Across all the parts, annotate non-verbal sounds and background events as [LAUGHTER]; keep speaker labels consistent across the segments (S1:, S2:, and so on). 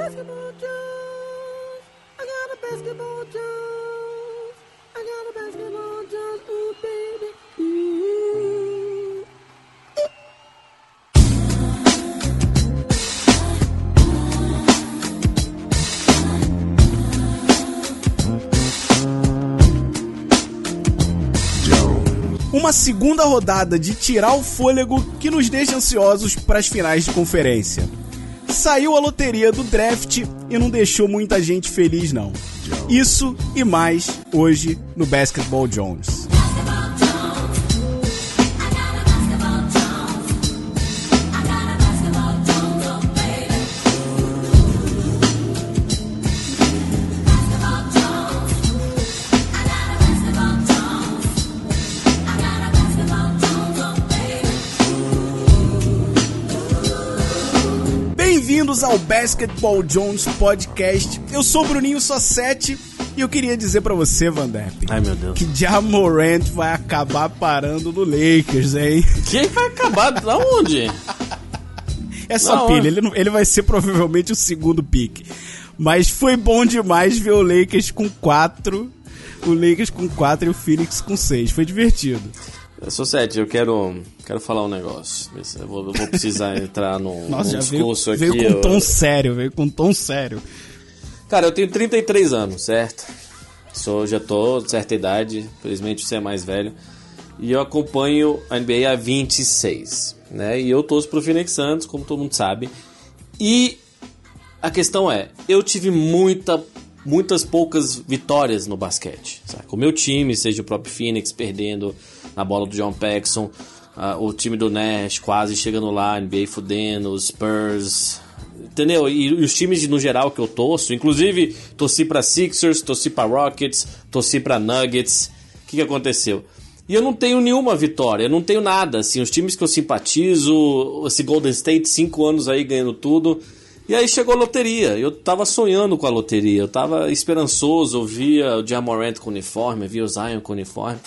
S1: basketball Jones. I got a basketball Jones. I got a basketball Jones. Ooh, baby.
S2: Uma segunda rodada de tirar o fôlego que nos deixa ansiosos para as finais de conferência. Saiu a loteria do draft e não deixou muita gente feliz não. Isso e mais hoje no Basketball Jones. Ao Basketball Jones Podcast. Eu sou o Bruninho Sossetti e eu queria dizer pra você, Van Depp,
S3: Ai, meu Deus.
S2: que Jamorant vai acabar parando no Lakers, hein?
S3: Quem vai acabar? Da onde?
S2: É só pilha, ele, não- ele vai ser provavelmente o segundo pick. Mas foi bom demais ver o Lakers com quatro, o Lakers com quatro e o Phoenix com seis. Foi divertido.
S3: Sosete, eu quero, quero falar um negócio. Eu vou, eu vou precisar entrar num, [LAUGHS]
S2: Nossa,
S3: num
S2: já veio,
S3: discurso
S2: veio
S3: aqui.
S2: com um
S3: eu-
S2: tom sério, veio com tom sério.
S3: Cara, eu tenho 33 anos, certo? Sou, já tô de certa idade, felizmente você é mais velho. E eu acompanho a NBA há 26, né? E eu torço pro Phoenix Suns, como todo mundo sabe. E a questão é, eu tive muita, muitas poucas vitórias no basquete. Sabe? O meu time, seja o próprio Phoenix perdendo na bola do John Paxson, ah, o time do Nash quase chegando lá, NBA fudendo, os Spurs, entendeu? E, e os times no geral que eu torço, inclusive torci pra Sixers, torci pra Rockets, torci pra Nuggets. O que, que aconteceu? E eu não tenho nenhuma vitória, eu não tenho nada. Assim, os times que eu simpatizo, esse Golden State, cinco anos aí ganhando tudo. E aí chegou a loteria. Eu tava sonhando com a loteria. Eu tava esperançoso. Eu via o Jamorant com uniforme, via o Zion com uniforme.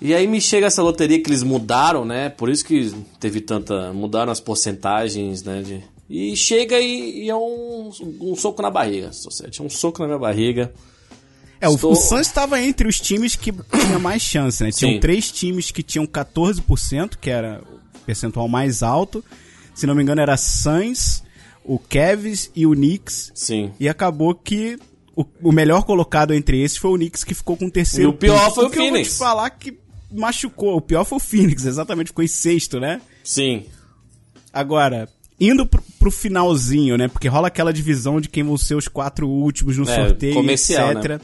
S3: E aí me chega essa loteria que eles mudaram, né? Por isso que teve tanta. Mudaram as porcentagens, né? de- E chega e, e é um, um soco na barriga, Society. É um soco na minha barriga.
S2: É, o-
S3: Estou-
S2: o Suns estava entre os times que [COUGHS] tinha mais chance, né? Tinham
S3: Sim.
S2: três times que tinham 14%, que era o percentual mais alto. Se não me engano, era Suns, o Cavs e o Knicks.
S3: Sim.
S2: E acabou que o, o melhor colocado entre esses foi o Knicks, que ficou com o terceiro.
S3: E o pior foi o
S2: que Eu vou
S3: Phoenix.
S2: te falar que machucou. O pior foi o Phoenix, exatamente, ficou em sexto, né?
S3: Sim.
S2: Agora, indo pro, pro finalzinho, né? Porque rola aquela divisão de quem vão ser os quatro últimos no
S3: É,
S2: sorteio, etc.
S3: né?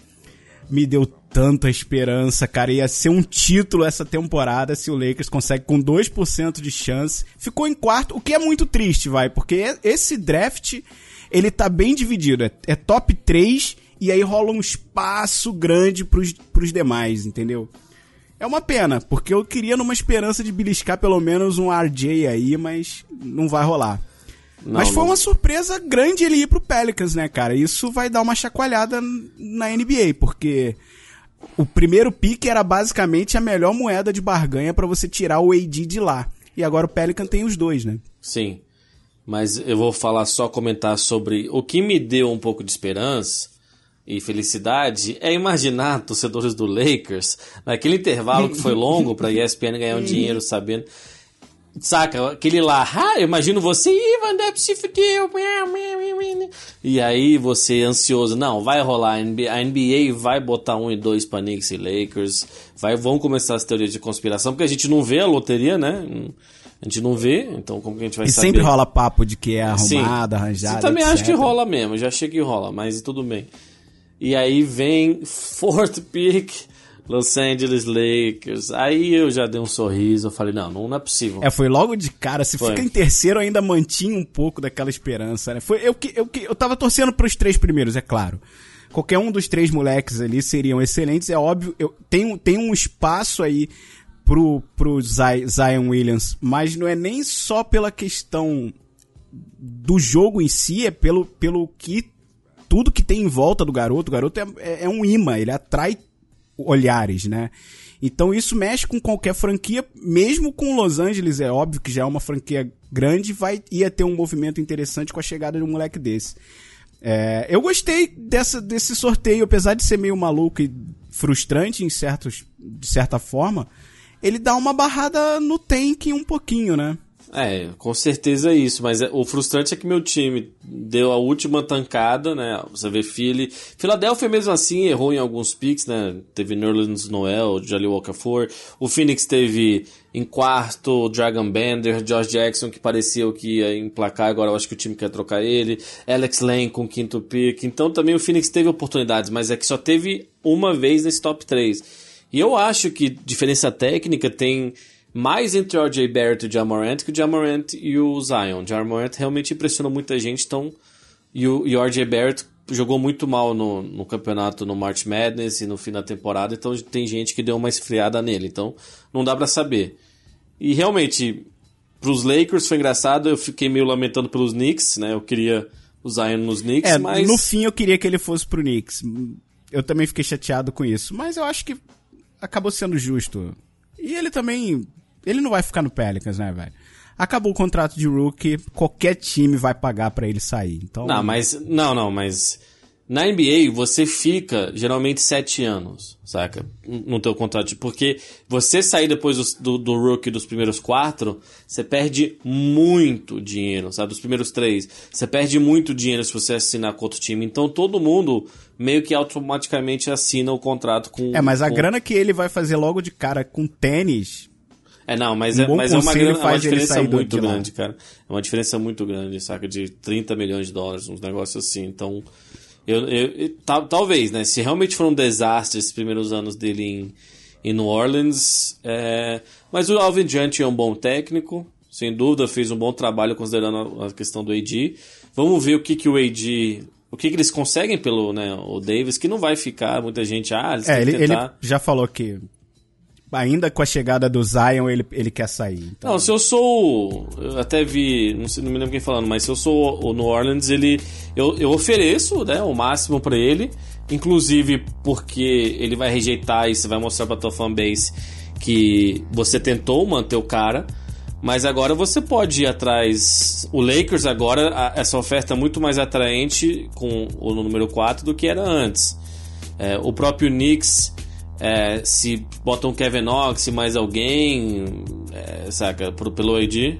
S2: Me deu tanta esperança, cara. Ia ser um título essa temporada se o Lakers consegue com 2% de chance. Ficou em quarto, o que é muito triste, vai, porque esse draft, ele tá bem dividido. É, é top 3 e aí rola um espaço grande pros, pros demais, entendeu? É uma pena, porque eu queria numa esperança de beliscar pelo menos um RJ aí, mas não vai rolar.
S3: Não,
S2: mas foi
S3: não-
S2: uma surpresa grande ele ir pro Pelicans, né, cara? Isso vai dar uma chacoalhada na NBA, porque o primeiro pique era basicamente a melhor moeda de barganha pra você tirar o AD de lá. E agora o Pelican tem os dois, né?
S3: Sim. Mas eu vou falar só comentar sobre o que me deu um pouco de esperança e felicidade é imaginar torcedores do Lakers naquele intervalo que foi longo para ESPN ganhar um [LAUGHS] dinheiro sabendo Saca, aquele lá, ah, eu imagino você, Ih, Van Depp se fudeu. E aí você ansioso, não, vai rolar, a NBA, a NBA vai botar um e dois pra Knicks e Lakers, vai, vão começar as teorias de conspiração, porque a gente não vê a loteria, né? A gente não vê, então como que a gente vai
S2: E
S3: saber?
S2: sempre rola papo de que é
S3: Sim.
S2: arrumado, arranjado.
S3: Eu também
S2: etc.
S3: acho que rola mesmo, já achei que rola, mas tudo bem. E aí vem fourth pick, Los Angeles Lakers. Aí eu já dei um sorriso, eu falei, não, não é possível.
S2: É, foi logo de cara. Se
S3: Foi.
S2: fica em terceiro, ainda mantinha um pouco daquela esperança, né? Foi, eu, que- eu, que- eu tava torcendo pros três primeiros, é claro. Qualquer um dos três moleques ali seriam excelentes, é óbvio. Eu, tem, um- tem um espaço aí pro, pro Zi- Zion Williams, mas não é nem só pela questão do jogo em si, é pelo, pelo que tudo que tem em volta do garoto. O garoto é, é, é um imã, ele atrai olhares, né? Então isso mexe com qualquer franquia, mesmo com Los Angeles, é óbvio que já é uma franquia grande, vai ia ter um movimento interessante com a chegada de um moleque desse. É, eu gostei dessa, desse sorteio, apesar de ser meio maluco e frustrante em certos, de certa forma, ele dá uma barrada no tank um pouquinho, né?
S3: É, com certeza é isso, mas é, o frustrante é que meu time deu a última tancada, né? Você vê Philly. Philadelphia mesmo assim errou em alguns picks, né? Teve Nerlens Noel, Jolly Walker Ford. O Phoenix teve em quarto Dragon Bender, Josh Jackson, que parecia o que ia emplacar, agora eu acho que o time quer trocar ele. Alex Lane com quinto pick. Então também o Phoenix teve oportunidades, mas é que só teve uma vez nesse top 3. E eu acho que diferença técnica tem mais entre o RJ Barrett e o Jamorant que o Jamorant e o Zion. O Jamorant realmente impressionou muita gente, então, e o, e o RJ Barrett jogou muito mal no, no campeonato no March Madness e no fim da temporada, então tem gente que deu uma esfriada nele, então não dá para saber. E realmente, pros Lakers foi engraçado, eu fiquei meio lamentando pelos Knicks, né? Eu queria o Zion nos Knicks,
S2: é,
S3: mas...
S2: no fim eu queria que ele fosse pro Knicks. Eu também fiquei chateado com isso, mas eu acho que acabou sendo justo. E ele também ele não vai ficar no Pelicans, né, velho? Acabou o contrato de rookie, qualquer time vai pagar para ele sair. Então...
S3: Não, mas. Não, não, mas. Na NBA, você fica geralmente sete anos, saca? No teu contrato. Porque você sair depois do, do, do, rookie dos primeiros quatro, você perde muito dinheiro, sabe? Dos primeiros três. Você perde muito dinheiro se você assinar com outro time. Então todo mundo meio que automaticamente assina o contrato com.
S2: É, mas a
S3: com...
S2: grana que ele vai fazer logo de cara com tênis
S3: é, não, mas, um é, mas é uma, grana, é uma diferença muito grande, cara. É uma diferença muito grande, saca? De 30 milhões de dólares, uns negócios assim. Então, eu, eu, eu tal, talvez, né? Se realmente for um desastre esses primeiros anos dele em, em New Orleans. É... Mas o Alvin Gentry é um bom técnico, sem dúvida, fez um bom trabalho considerando a, questão do AD. Vamos ver o que, que o AD. O que, que eles conseguem pelo né, o Davis, que não vai ficar muita gente. Ah, eles
S2: é, ele, tentar... ele já falou que ainda com a chegada do Zion, ele, ele quer sair.
S3: Então... Não, se eu sou. Eu até vi, não, sei, não me lembro quem falando, mas se eu sou o New Orleans, ele. Eu, eu ofereço né, o máximo para ele. Inclusive porque ele vai rejeitar e você vai mostrar pra tua fanbase que você tentou manter o cara. Mas agora você pode ir atrás. O Lakers agora, essa oferta é muito mais atraente com o número 4 do que era antes. É, o próprio Knicks é, se botam Kevin Knox e mais alguém, é, saca, pelo AD.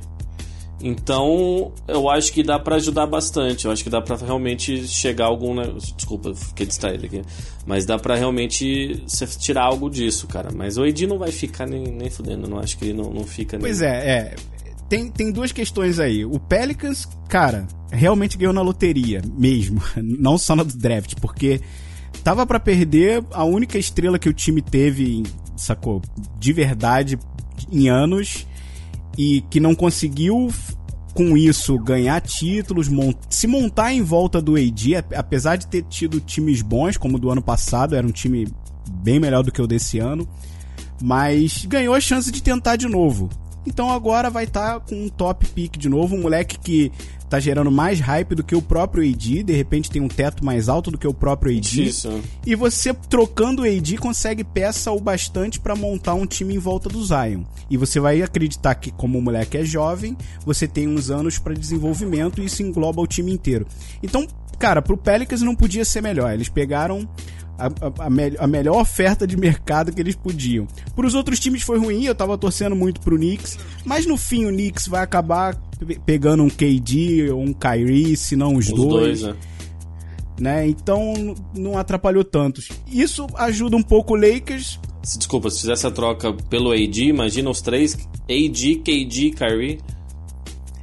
S3: Então, eu acho que dá para ajudar bastante. Eu acho que dá para realmente chegar a algum. Né? Desculpa, fiquei distraído aqui. Mas dá para realmente tirar algo disso, cara. Mas o AD não vai ficar nem, nem fudendo. Não acho que ele não, não fica
S2: Pois nem... é, é. Tem, tem duas questões aí. O Pelicans, cara, realmente ganhou na loteria mesmo. [LAUGHS] Não só no draft, porque tava para perder a única estrela que o time teve, sacou? De verdade em anos e que não conseguiu com isso ganhar títulos, mont se montar em volta do AD, apesar de ter tido times bons, como do ano passado, era um time bem melhor do que o desse ano, mas ganhou a chance de tentar de novo. Então agora vai estar tá com um top pick de novo, um moleque que tá gerando mais hype do que o próprio AD, de repente tem um teto mais alto do que o próprio AD.
S3: Isso.
S2: E você trocando o AD consegue peça o bastante para montar um time em volta do Zion. E você vai acreditar que como o moleque é jovem, você tem uns anos para desenvolvimento e isso engloba o time inteiro. Então, cara, pro Pelicans não podia ser melhor. Eles pegaram a, a, a, me, a, melhor oferta de mercado que eles podiam. Para os outros times foi ruim, eu tava torcendo muito pro Knicks, mas no fim o Knicks vai acabar pegando um KD ou um Kyrie, se não os, os dois. dois né? né? Então não atrapalhou tantos. Isso ajuda um pouco o Lakers.
S3: Desculpa, se fizer essa troca pelo AD, imagina os três: AD, KD, Kyrie.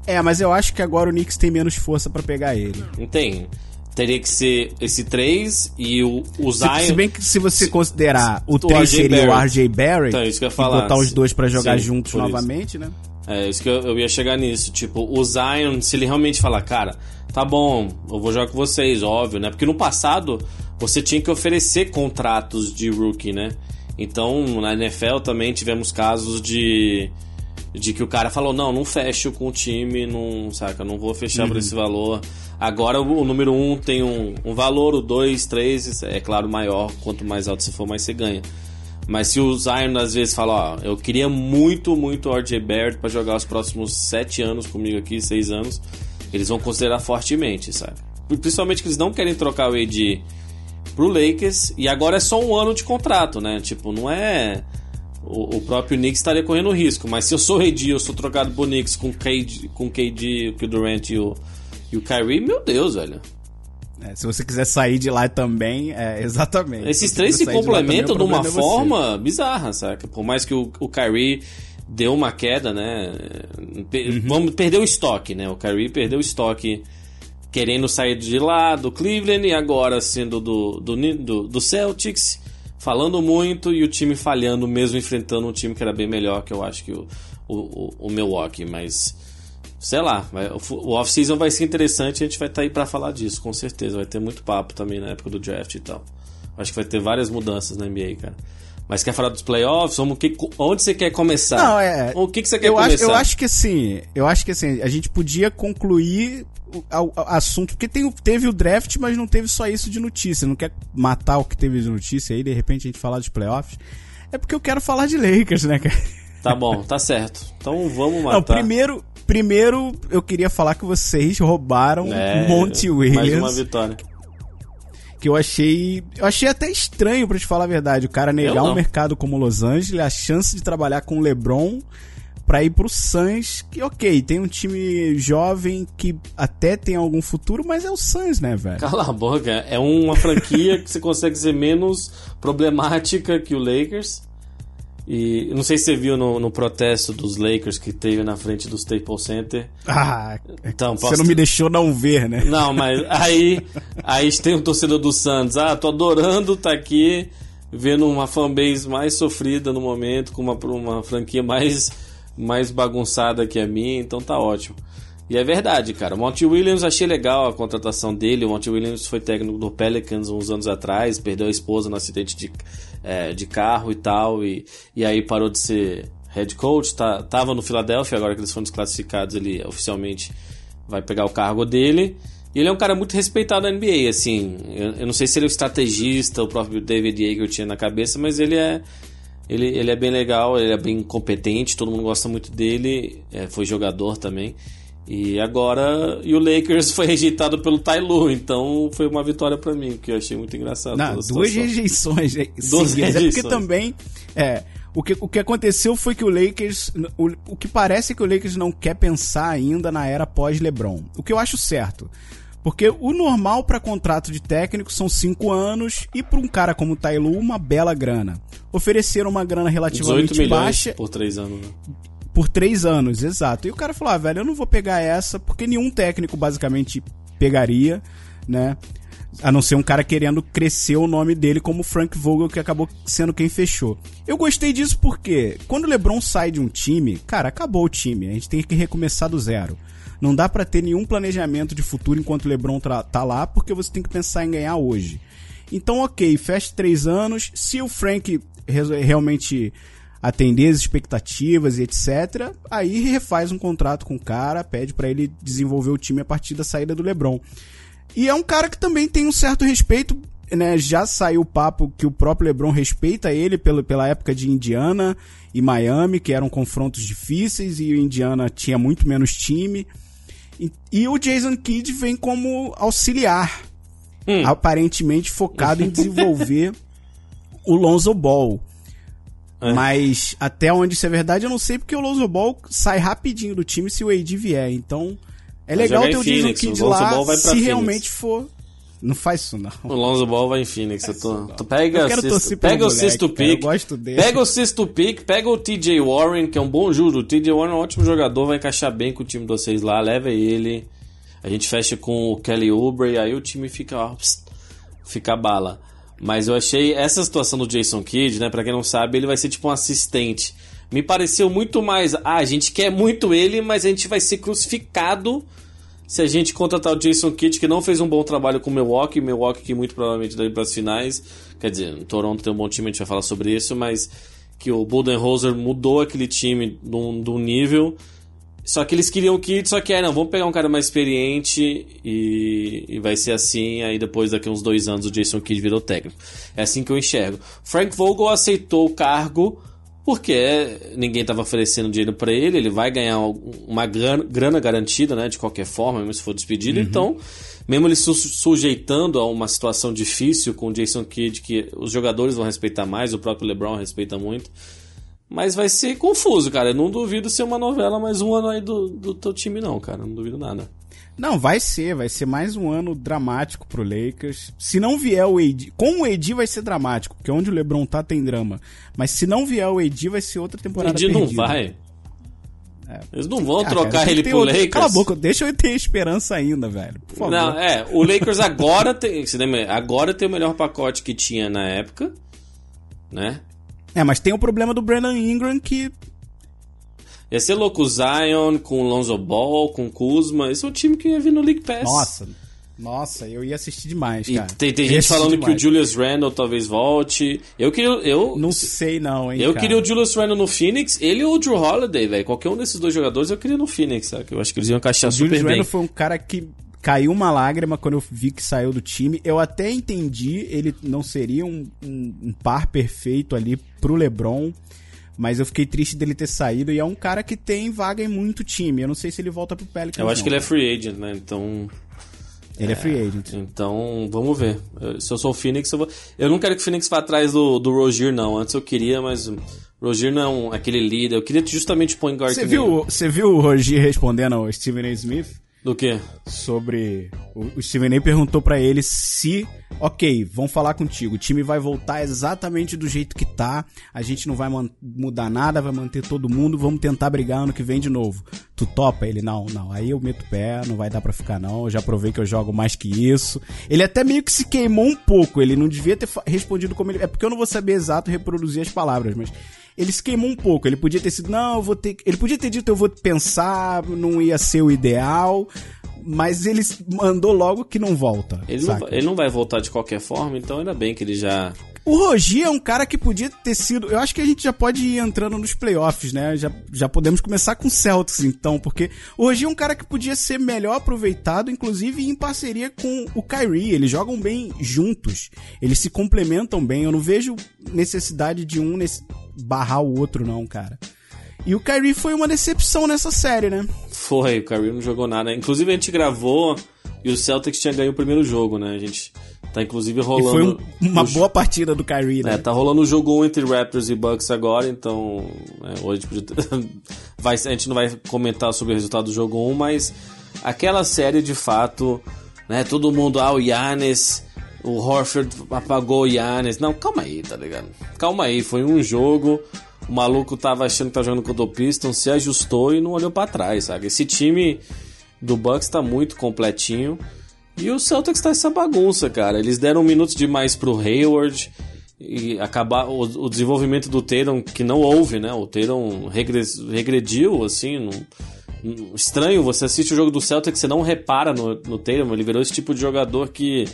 S2: É, mas eu acho que agora o Knicks tem menos força para pegar ele.
S3: Não tem teria que ser esse 3 e o, o Zion...
S2: Se, se bem que se você se, considerar o 3 seria o RJ Barrett
S3: então, isso que eu ia falar.
S2: e botar os dois para jogar Sim, juntos novamente,
S3: isso.
S2: né?
S3: É, isso que eu, eu, ia chegar nisso. Tipo, o Zion, se ele realmente falar, cara, tá bom, eu vou jogar com vocês, óbvio, né? Porque no passado você tinha que oferecer contratos de rookie, né? Então, na NFL também tivemos casos de de que o cara falou, não, não fecho com o time, não, saca, não vou fechar uhum. por esse valor. Agora o, número 1 um tem um, um valor, o 2, 3, é claro, maior, quanto mais alto você for, mais você ganha. Mas se o Zion às vezes fala, ó, eu queria muito, muito o RJ Barrett para jogar os próximos sete anos comigo aqui, seis anos, eles vão considerar fortemente, sabe? Principalmente que eles não querem trocar o AD pro Lakers e agora é só um ano de contrato, né? Tipo, não é o, o próprio Knicks estaria correndo risco, mas se eu sou AD, eu sou trocado pro Knicks com KD, com KD, o Durant e o e o Kyrie, meu Deus, velho.
S2: É, se você quiser sair de lá também, é, exatamente.
S3: Esses três se complementam de, de uma é forma bizarra, saca? Por mais que o, o Kyrie deu uma queda, né? Uhum. Vamos perder o estoque, né? O Kyrie perdeu o estoque querendo sair de lá do Cleveland e agora sendo do, do, do, do Celtics, falando muito e o time falhando, mesmo enfrentando um time que era bem melhor, que eu acho que o, o, o Milwaukee, mas sei lá, o off-season vai ser interessante e a gente vai estar tá aí para falar disso, com certeza. Vai ter muito papo também na época do draft e tal. Acho que vai ter várias mudanças na NBA, cara. Mas quer falar dos playoffs? Onde você quer começar?
S2: Não, é.
S3: O que, que você quer
S2: eu
S3: começar?
S2: Acho, eu acho que assim, eu acho que assim, a gente podia concluir o, o, o assunto, porque tem, teve o draft, mas não teve só isso de notícia. Não quer matar o que teve de notícia aí, de repente a gente falar dos playoffs. É porque eu quero falar de Lakers, né, cara?
S3: Tá bom, tá certo. Então vamos matar. Não,
S2: primeiro, Primeiro, eu queria falar que vocês roubaram é, Monte Williams. Mais
S3: uma vitória.
S2: Que eu achei. Eu achei até estranho, para te falar a verdade. O cara negar um mercado como Los Angeles, a chance de trabalhar com o LeBron para ir pro Suns, que ok, tem um time jovem que até tem algum futuro, mas é o Suns, né, velho?
S3: Cala a boca, é uma franquia que você consegue ser menos problemática que o Lakers. E não sei se você viu no, no, protesto dos Lakers que teve na frente do Staples Center.
S2: Ah, então, posso... você não me deixou não ver, né?
S3: Não, mas aí, aí tem um torcedor do Santos. Ah, tô adorando estar tá aqui vendo uma fanbase mais sofrida no momento, com uma, uma franquia mais, mais bagunçada que a minha, então tá ótimo. E é verdade, cara. O Monty Williams achei legal a contratação dele. O Monty Williams foi técnico do Pelicans uns anos atrás, perdeu a esposa no acidente de é, de carro e tal, e, e aí parou de ser head coach, tá, tava no Philadelphia, agora que eles foram desclassificados, ele oficialmente vai pegar o cargo dele. E ele é um cara muito respeitado na NBA, assim, eu, eu não sei se ele é o estrategista, o próprio David Yeager tinha na cabeça, mas ele é ele, ele é bem legal, ele é bem competente, todo mundo gosta muito dele, é, foi jogador também. E agora, e o Lakers foi rejeitado pelo Tai Lu, então foi uma vitória para mim, que eu achei muito engraçado.
S2: Não, duas rejeições, é, [LAUGHS] duas rejeições. É porque também, é, o que, o que aconteceu foi que o Lakers, o, o que parece que o Lakers não quer pensar ainda na era pós-LeBron, o que eu acho certo. Porque o normal para contrato de técnico são cinco anos e para um cara como o Tailu uma bela grana. Ofereceram uma grana relativamente baixa
S3: por três anos. Né?
S2: Por três anos, exato. E o cara falou: ah, velho, eu não vou pegar essa, porque nenhum técnico basicamente pegaria, né? A não ser um cara querendo crescer o nome dele como Frank Vogel, que acabou sendo quem fechou. Eu gostei disso porque quando o LeBron sai de um time, cara, acabou o time. A gente tem que recomeçar do zero. Não dá para ter nenhum planejamento de futuro enquanto o LeBron tá lá, porque você tem que pensar em ganhar hoje. Então, ok, fecha três anos. Se o Frank realmente atender as expectativas e etc. Aí refaz um contrato com o cara, pede para ele desenvolver o time a partir da saída do LeBron. E é um cara que também tem um certo respeito, né? Já saiu o papo que o próprio LeBron respeita ele pelo, pela época de Indiana e Miami, que eram confrontos difíceis e o Indiana tinha muito menos time. E, e o Jason Kidd vem como auxiliar, hum. aparentemente focado em desenvolver o Lonzo Ball. É. Mas até onde isso é verdade eu não sei, porque o Lonzo Ball sai rapidinho do time se o AD vier. Então é legal ter o Jason Kidd lá se Phoenix. realmente for. Não faz isso, não. O
S3: Lonzo Ball vai em Phoenix. Tô, tu pega, sexto, pega o sexto pick. Pega o sexto pick, pega o TJ Warren, que é um bom juro. O TJ Warren é um ótimo jogador, vai encaixar bem com o time de vocês lá. Leva ele. A gente fecha com o Kelly Oubre, aí o time fica, ó, pss, fica bala. Mas eu achei essa situação do Jason Kidd, né? Pra quem não sabe, ele vai ser tipo um assistente. Me pareceu muito mais. Ah, a gente quer muito ele, mas a gente vai ser crucificado se a gente contratar o Jason Kidd, que não fez um bom trabalho com o Milwaukee. Milwaukee que muito provavelmente deve para as finais. Quer dizer, o Toronto tem um bom time, a gente vai falar sobre isso, mas que o Budenholzer mudou aquele time de um nível Só que eles queriam o Kid, só que é, não, vamos pegar um cara mais experiente e, e vai ser assim. Aí depois, daqui uns dois anos, o Jason Kidd virou técnico. É assim que eu enxergo. Frank Vogel aceitou o cargo porque ninguém estava oferecendo dinheiro para ele. Ele vai ganhar uma grana, garantida, né, de qualquer forma, mesmo se for despedido. Uhum. Então, mesmo ele se sujeitando a uma situação difícil com o Jason Kidd, que os jogadores vão respeitar mais, o próprio LeBron respeita muito. Mas vai ser confuso, cara. Eu não duvido ser uma novela mais um ano aí do, do teu time, não, cara. Não duvido nada.
S2: Não, vai ser, vai ser mais um ano dramático pro Lakers. Se não vier o AD, com o AD vai ser dramático, porque onde o LeBron tá tem drama. Mas se não vier o AD vai ser outra temporada
S3: AD não vai. É. Eles não vão ah, trocar cara, ele pro outro... Lakers.
S2: Cala a boca, deixa eu ter esperança ainda, velho. Por favor.
S3: Não, é, o Lakers agora tem, [LAUGHS] agora tem o melhor pacote que tinha na época, né?
S2: É, mas tem o problema do Brandon Ingram que.
S3: Ia ser louco Zion com Lonzo Ball, com Kuzma. Esse é um time que ia vir no League Pass.
S2: Nossa, nossa, eu ia assistir demais, cara.
S3: E tem, tem gente falando demais. que o Julius Randle talvez volte. Eu queria. Eu,
S2: não sei, não, hein?
S3: Eu
S2: cara.
S3: queria o Julius Randle no Phoenix, ele ou o Drew Holiday, velho. Qualquer um desses dois jogadores eu queria no Phoenix, sabe? Eu acho que eles iam encaixar o super
S2: Julius
S3: bem. O
S2: Julius Randle foi um cara que caiu uma lágrima quando eu vi que saiu do time. Eu até entendi, ele não seria um, um, um, par perfeito ali pro LeBron, mas eu fiquei triste dele ter saído. E é um cara que tem vaga em muito time. Eu não sei se ele volta pro Pelicans.
S3: Eu acho
S2: não.
S3: que ele é free agent, né? Então.
S2: Ele é, é free agent.
S3: Então, vamos ver. Se eu sou o Phoenix, eu vou. Eu não quero que o Phoenix vá atrás do, do Rogier, não. Antes eu queria, mas. Rogier não é um, aquele líder. Eu queria justamente o point guard.
S2: Você viu, você viu o Rogier respondendo ao Steven A. Smith?
S3: Do que?
S2: Sobre. O, Steven A perguntou para ele se. Ok, vamos falar contigo. O time vai voltar exatamente do jeito que tá. A gente não vai mudar nada, vai manter todo mundo. Vamos tentar brigar ano que vem de novo. Tu topa? Ele, não, não. Aí eu meto o pé, não vai dar pra ficar não. Eu já provei que eu jogo mais que isso. Ele até meio que se queimou um pouco. Ele não devia ter respondido como ele. É porque eu não vou saber exato reproduzir as palavras, mas ele se queimou um pouco. Ele podia ter sido, não, eu vou ter. Ele podia ter dito, eu vou pensar, não ia ser o ideal. Mas ele mandou logo que não volta.
S3: Ele não, ele não vai voltar de qualquer forma, então ainda bem que ele já.
S2: O Rogi é um cara que podia ter sido. Eu acho que a gente já pode ir entrando nos playoffs, né? Já, já podemos começar com o Celtics, então, porque o Rogi é um cara que podia ser melhor aproveitado, inclusive em parceria com o Kyrie. Eles jogam bem juntos, eles se complementam bem. Eu não vejo necessidade de um nesse, barrar o outro, não, cara. E o Kyrie foi uma decepção nessa série, né?
S3: Foi, o Kyrie não jogou nada. Inclusive a gente gravou e o Celtics tinha ganho o primeiro jogo, né? A gente tá inclusive rolando. E
S2: foi um, uma boa partida do Kyrie, né?
S3: É, tá rolando o jogo 1 entre Raptors e Bucks agora, então. É, hoje [LAUGHS] vai, a gente não vai comentar sobre o resultado do jogo 1, mas aquela série de fato, né? Todo mundo, ah, o Yannis o Horford apagou o Yannis. Não, calma aí, tá ligado? Calma aí, foi um jogo. O maluco tava achando que tá jogando contra o Pistons, se ajustou e não olhou para trás, sabe? Esse time do Bucks tá muito completinho. E o Celtics tá essa bagunça, cara. Eles deram minutos demais pro Hayward e acabar o, o desenvolvimento do Tatum que não houve, né? O Tatum regrediu, assim, no, estranho, você assiste o jogo do Celtics, você não repara no, no Tatum, ele virou esse tipo de jogador que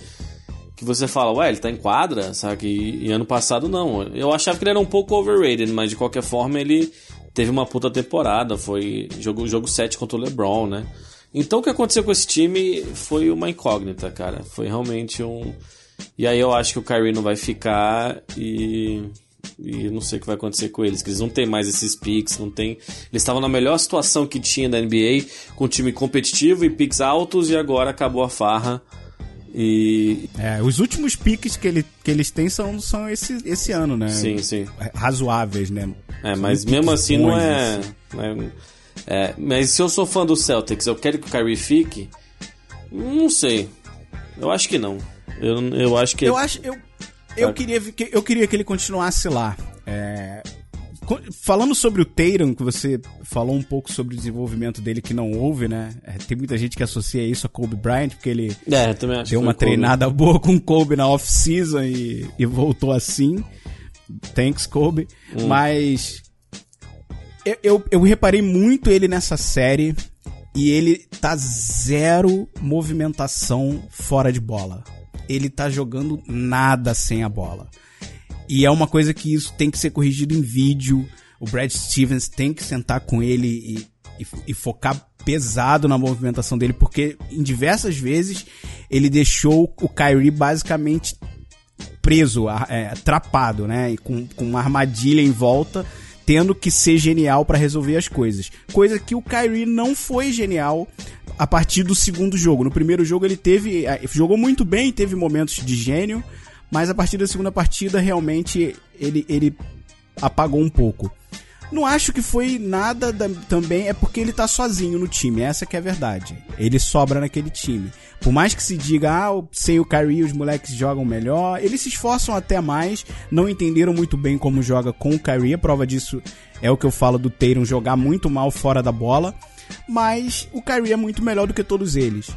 S3: que você fala, ué, ele tá em quadra, sabe? E, e, ano passado não. Eu achava que ele era um pouco overrated, mas de qualquer forma ele teve uma puta temporada. Foi jogo, jogo 7 contra o LeBron, né? Então o que aconteceu com esse time foi uma incógnita, cara. Foi realmente um. E aí eu acho que o Kyrie não vai ficar e. E não sei o que vai acontecer com eles, que eles não têm mais esses picks, não tem. Eles estavam na melhor situação que tinha da NBA, com time competitivo e picks altos, e agora acabou a farra e...
S2: É, os últimos piques que, ele, que eles têm são, são esse, esse ano, né?
S3: Sim, sim.
S2: Razoáveis, né?
S3: É, mas mesmo assim não é, é, é, Mas se eu sou fã do Celtics, eu quero que o Kyrie fique? Não sei. Eu acho que não. Eu, eu acho que.
S2: Eu acho. Eu, eu, queria, eu queria que ele continuasse lá. É, Falando sobre o Tatum, que você falou um pouco sobre o desenvolvimento dele que não houve, né? É, tem muita gente que associa isso a Kobe Bryant, porque ele
S3: é,
S2: deu uma treinada Kobe. boa com Kobe na off-season e, e, voltou assim. Thanks, Kobe. Hum. Mas eu, eu, eu reparei muito ele nessa série e ele tá zero movimentação fora de bola. Ele tá jogando nada sem a bola. E é uma coisa que isso tem que ser corrigido em vídeo. O Brad Stevens tem que sentar com ele e e, e focar pesado na movimentação dele, porque em diversas vezes ele deixou o Kyrie basicamente preso, é, atrapado, né? E com, com uma armadilha em volta, tendo que ser genial para resolver as coisas. Coisa que o Kyrie não foi genial a partir do segundo jogo. No primeiro jogo ele teve. É, jogou muito bem, teve momentos de gênio, mas a partir da segunda partida realmente ele, ele apagou um pouco. Não acho que foi nada da, também, é porque ele tá sozinho no time, essa que é a verdade. Ele sobra naquele time. Por mais que se diga, ah, sem o Kyrie os moleques jogam melhor, eles se esforçam até mais, não entenderam muito bem como joga com o Kyrie, a prova disso é o que eu falo do Tatum jogar muito mal fora da bola, mas o Kyrie é muito melhor do que todos eles.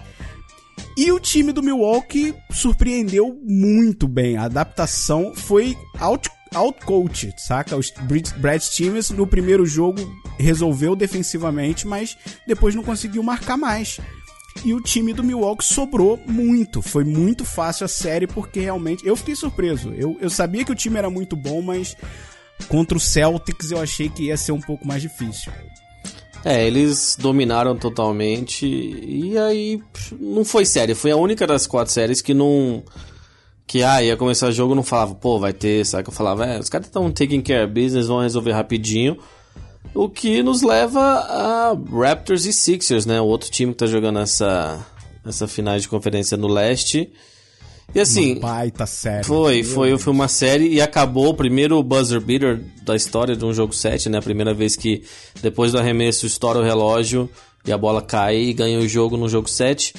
S2: E o time do Milwaukee surpreendeu muito bem. A adaptação foi out outcoach, saca? O Brad Stevens no primeiro jogo resolveu defensivamente, mas depois não conseguiu marcar mais. E o time do Milwaukee sobrou muito. Foi muito fácil a série, porque realmente. Eu fiquei surpreso. Eu, eu sabia que o time era muito bom, mas contra o Celtics eu achei que ia ser um pouco mais difícil.
S3: É, eles dominaram totalmente. E aí não foi série. Foi a única das quatro séries que não que ah, ia começar o jogo, não falava, pô, vai ter, sabe? Que eu falava, é, os caras estão taking care of business, vão resolver rapidinho. O que nos leva a Raptors e Sixers, né? O outro time que tá jogando essa, essa final de conferência no leste. E assim.
S2: Uma baita série.
S3: Foi, foi, foi uma série e acabou o primeiro buzzer beater da história de um jogo 7, né? A primeira vez que depois do arremesso estoura o relógio e a bola cai e ganha o jogo no jogo 7.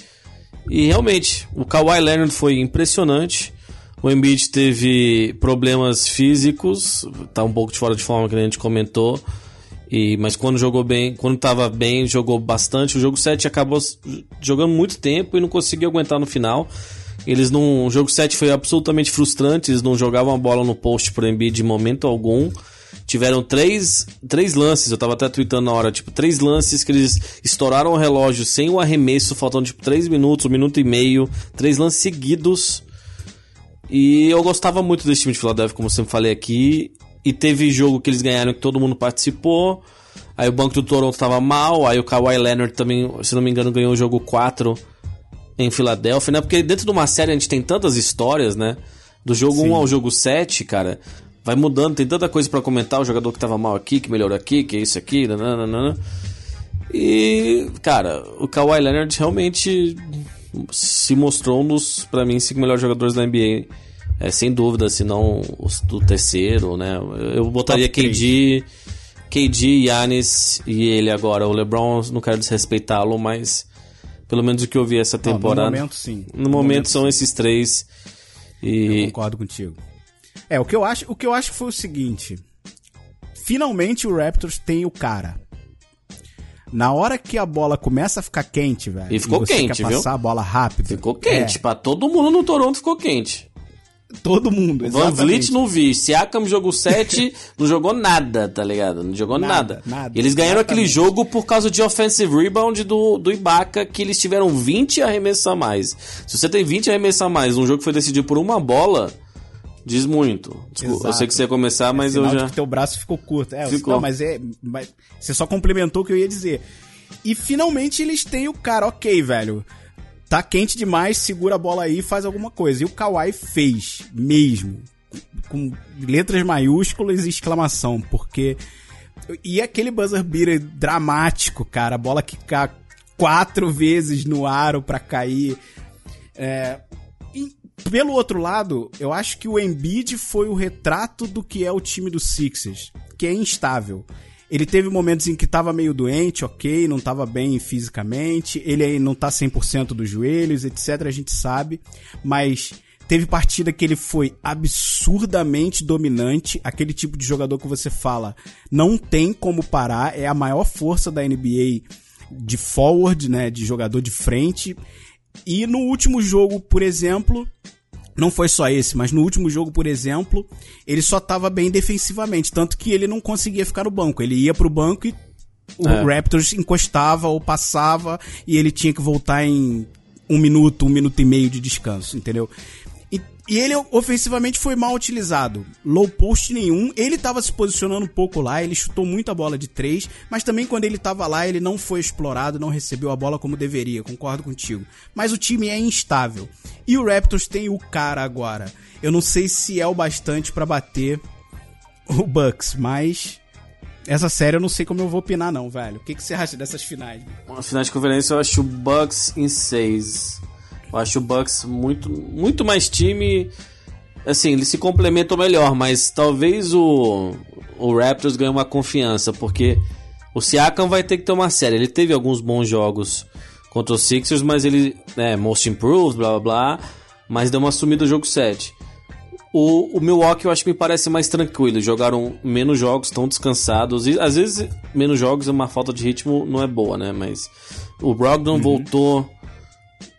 S3: E realmente, o Kawhi Leonard foi impressionante. O Embiid teve problemas físicos, tá um pouco de fora de forma que a gente comentou. E, mas quando jogou bem, quando tava bem, jogou bastante. O jogo 7 acabou jogando muito tempo e não conseguiu aguentar no final. Eles não, o jogo 7 foi absolutamente frustrante, eles não jogavam a bola no post pro Embiid de momento algum. Tiveram três, três lances, eu tava até tweetando na hora, tipo, três lances que eles estouraram o relógio sem o arremesso, faltando tipo três minutos, um minuto e meio, três lances seguidos e eu gostava muito desse time de Philadelphia, como eu sempre falei aqui. E teve jogo que eles ganharam que todo mundo participou. Aí o banco do Toronto tava mal. Aí o Kawhi Leonard também, se não me engano, ganhou o jogo 4 em Filadélfia, né? Porque dentro de uma série a gente tem tantas histórias, né? Do jogo Sim. 1 ao jogo 7, cara, vai mudando, tem tanta coisa para comentar. O jogador que tava mal aqui, que melhorou aqui, que é isso aqui, nananana. E, cara, o Kawhi Leonard realmente se mostrou um dos, para mim, cinco melhores jogadores da NBA. É, sem dúvida, se não o terceiro, né? Eu botaria KD, KD, Yannis e ele agora. O LeBron, não quero desrespeitá-lo, mas pelo menos o que eu vi essa temporada.
S2: Não, no momento, sim.
S3: No, no momento, momento, são sim. esses três. E...
S2: Eu concordo contigo. É, o que eu acho, o que eu acho foi o seguinte. Finalmente o Raptors tem o cara. Na hora que a bola começa a ficar quente, velho.
S3: E ficou
S2: e você
S3: quente,
S2: quer passar
S3: viu?
S2: a bola rápido.
S3: Ficou quente. É. Pra todo mundo no Toronto ficou quente.
S2: Todo mundo,
S3: exatamente. Van Vliet não vi. Siakam jogou 7, [LAUGHS] não jogou nada, tá ligado? Não jogou nada. nada. nada eles ganharam exatamente. aquele jogo por causa de offensive rebound do, do Ibaka, que eles tiveram 20 arremessos a mais. Se você tem 20 arremessos a mais, um jogo que foi decidido por uma bola, diz muito. Desculpa, eu sei que você ia começar, mas é eu já.
S2: que teu braço ficou curto. É,
S3: ficou.
S2: Não, mas é. Mas você só complementou o que eu ia dizer. E finalmente eles têm o cara, ok, velho. Tá quente demais, segura a bola aí faz alguma coisa. E o Kawhi fez, mesmo. Com letras maiúsculas e exclamação, porque. E aquele buzzer beater dramático, cara. A bola que cai quatro vezes no aro para cair. É, e, pelo outro lado, eu acho que o Embiid foi o retrato do que é o time do Sixers, que é instável. Ele teve momentos em que tava meio doente, ok, não tava bem fisicamente, ele aí não tá 100% dos joelhos, etc, a gente sabe, mas teve partida que ele foi absurdamente dominante, aquele tipo de jogador que você fala, não tem como parar, é a maior força da NBA de forward, né, de jogador de frente. E no último jogo, por exemplo, não foi só esse, mas no último jogo, por exemplo, ele só estava bem defensivamente, tanto que ele não conseguia ficar no banco. Ele ia pro banco e o é. Raptors encostava ou passava e ele tinha que voltar em um minuto, um minuto e meio de descanso, entendeu? E, ele ofensivamente foi mal utilizado. Low post nenhum. Ele tava se posicionando um pouco lá, ele chutou muita bola de três, mas também quando ele tava lá, ele não foi explorado, não recebeu a bola como deveria. Concordo contigo. Mas o time é instável. E o Raptors tem o cara agora. Eu não sei se é o bastante para bater o Bucks, mas essa série eu não sei como eu vou opinar não, velho. O que, que você acha dessas finais?
S3: Uma final de conferência eu acho o Bucks em 6. Eu acho o Bucks muito, muito mais time. Assim, eles se complementam melhor, mas talvez o, o Raptors ganhe uma confiança, porque o Siakam vai ter que ter uma série. Ele teve alguns bons jogos contra os Sixers, mas ele, né, most improved, blá blá blá, mas deu uma sumida no jogo 7. O, o Milwaukee eu acho que me parece mais tranquilo. Jogaram menos jogos, estão descansados. E às vezes, menos jogos é uma falta de ritmo, não é boa, né? Mas o Brogdon uhum. voltou.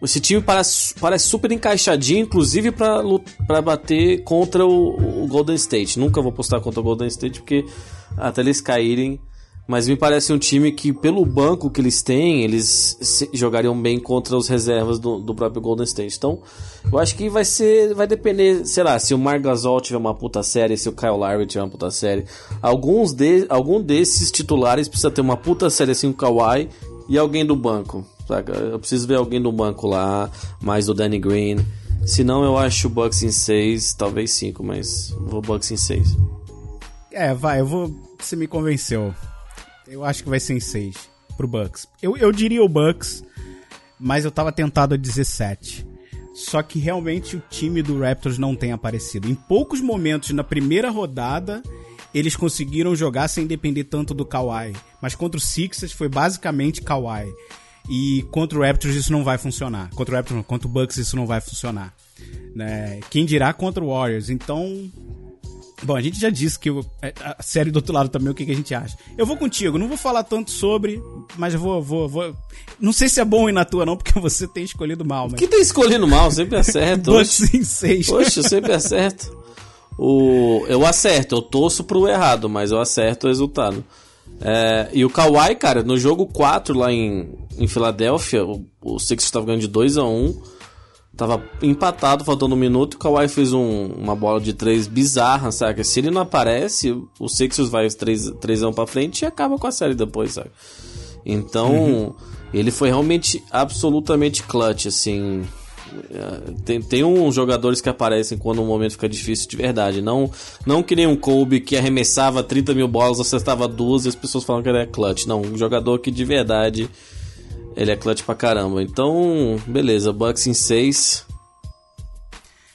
S3: Esse time parece, parece super encaixadinho, inclusive para bater contra o, o, Golden State. Nunca vou postar contra o Golden State, porque até eles caírem. Mas me parece um time que, pelo banco que eles têm, eles jogariam bem contra os reservas do, do próprio Golden State. Então, eu acho que vai ser. Vai depender, sei lá, se o Marc Gasol tiver uma puta série, se o Kyle Lowry tiver uma puta série. Alguns de, algum desses titulares precisa ter uma puta série assim, o Kawhi e alguém do banco. Eu preciso ver alguém do banco lá, mais do Danny Green. Se não, eu acho o Bucks em 6, talvez 5, mas vou Bucks em 6.
S2: É, vai, eu vou. Você me convenceu. Eu acho que vai ser em 6 pro Bucks. Eu, eu diria o Bucks, mas eu tava tentado a 17. Só que realmente o time do Raptors não tem aparecido. Em poucos momentos na primeira rodada, eles conseguiram jogar sem depender tanto do Kawhi. Mas contra o Sixers foi basicamente Kawhi. E contra o Raptors isso não vai funcionar. Contra o Raptors, não, contra o Bucks isso não vai funcionar. Né? Quem dirá contra o Warriors. Então, Bom, a gente já disse que é, a série do outro lado também, o que, que, a gente acha. Eu vou contigo, não vou falar tanto sobre, mas eu vou, vou, vou. Não sei se é bom ir na tua, não, porque [LAUGHS] você tem escolhido mal. Mas...
S3: Que tem escolhido mal, sempre acerto.
S2: Bucks [LAUGHS] em seis.
S3: Poxa, eu sempre acerto. O... Eu acerto, eu torço pro errado, mas eu acerto o resultado. É, e o Kawhi, cara, no jogo 4 lá em, em Filadélfia, o, o Sixers estava ganhando de 2 a 1 Tava empatado, faltando um minuto, e o Kawhi fez um, uma bola de 3 bizarra, saca? Se ele não aparece, o Sixers vai 3, 3 anos pra frente e acaba com a série depois, saca? Então, uhum. ele foi realmente absolutamente clutch, assim. É, tem, tem uns jogadores que aparecem quando o momento fica difícil de verdade. Não, não que nem um Kobe que arremessava 30 mil bolas, acertava duas e as pessoas falam que ele é clutch. Não, um jogador que de verdade ele é clutch pra caramba. Então, beleza, Bucks em 6.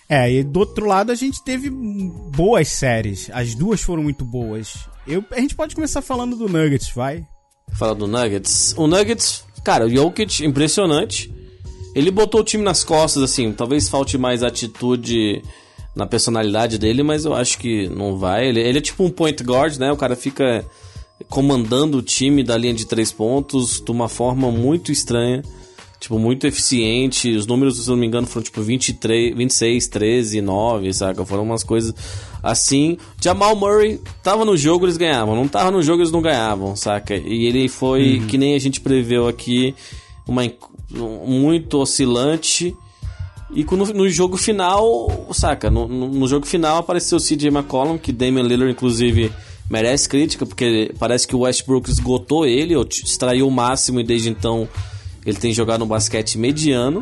S2: É, e do outro lado a gente teve boas séries. As duas foram muito boas. Eu, a gente pode começar falando do Nuggets, vai?
S3: Fala do Nuggets. O Nuggets, cara, o Jokic, impressionante. Ele botou o time nas costas, assim, talvez falte mais atitude na personalidade dele, mas eu acho que não vai. Ele, ele é tipo um point guard, né? O cara fica comandando o time da linha de três pontos de uma forma muito estranha. Tipo, muito eficiente. Os números, se não me engano, foram tipo 23, 26, 13, 9, saca? Foram umas coisas assim. Jamal Murray tava no jogo, eles ganhavam. Não tava no jogo, eles não ganhavam, saca? E ele foi, uhum. que nem a gente preveu aqui, uma muito oscilante. E no, no jogo final, saca? No, no, no, jogo final apareceu o CJ McCollum, que Damian Lillard, inclusive, merece crítica, porque parece que o Westbrook esgotou ele, ou extraiu o máximo, e desde então ele tem jogado um basquete mediano.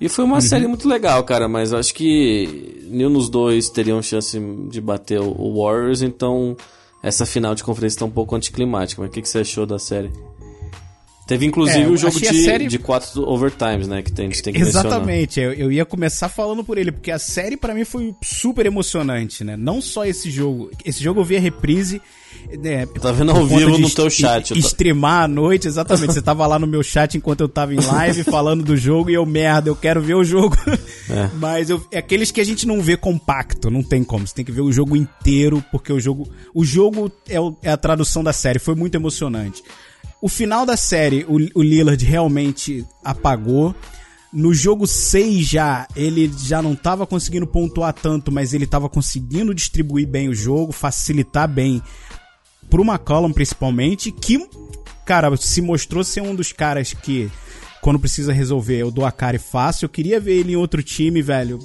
S3: E foi uma uhum. série muito legal, cara, mas acho que nenhum dos dois teriam chance de bater o Warriors, então essa final de conferência está um pouco anticlimática. Mas o que, que você achou da série? Teve inclusive é, o jogo de, série... de quatro overtimes, né? Que tem, tem que
S2: Exatamente, eu, eu, ia começar falando por ele, porque a série para mim foi super emocionante, né? Não só esse jogo. Esse jogo eu vi a reprise.
S3: Né, tá vendo ao vivo no teu chat.
S2: E, Streamar à noite, exatamente. Você tava lá no meu chat enquanto eu tava em live [LAUGHS] falando do jogo e eu, merda, eu quero ver o jogo. É. [LAUGHS] Mas eu, é aqueles que a gente não vê compacto, não tem como. Você tem que ver o jogo inteiro, porque o jogo. O jogo é, o, é a tradução da série. Foi muito emocionante. O final da série, o, o Lillard realmente apagou. No jogo 6 já, ele já não estava conseguindo pontuar tanto, mas ele estava conseguindo distribuir bem o jogo, facilitar bem pro McCollum principalmente, que, cara, se mostrou ser um dos caras que, quando precisa resolver, eu dou a cara fácil. Eu queria ver ele em outro time, velho.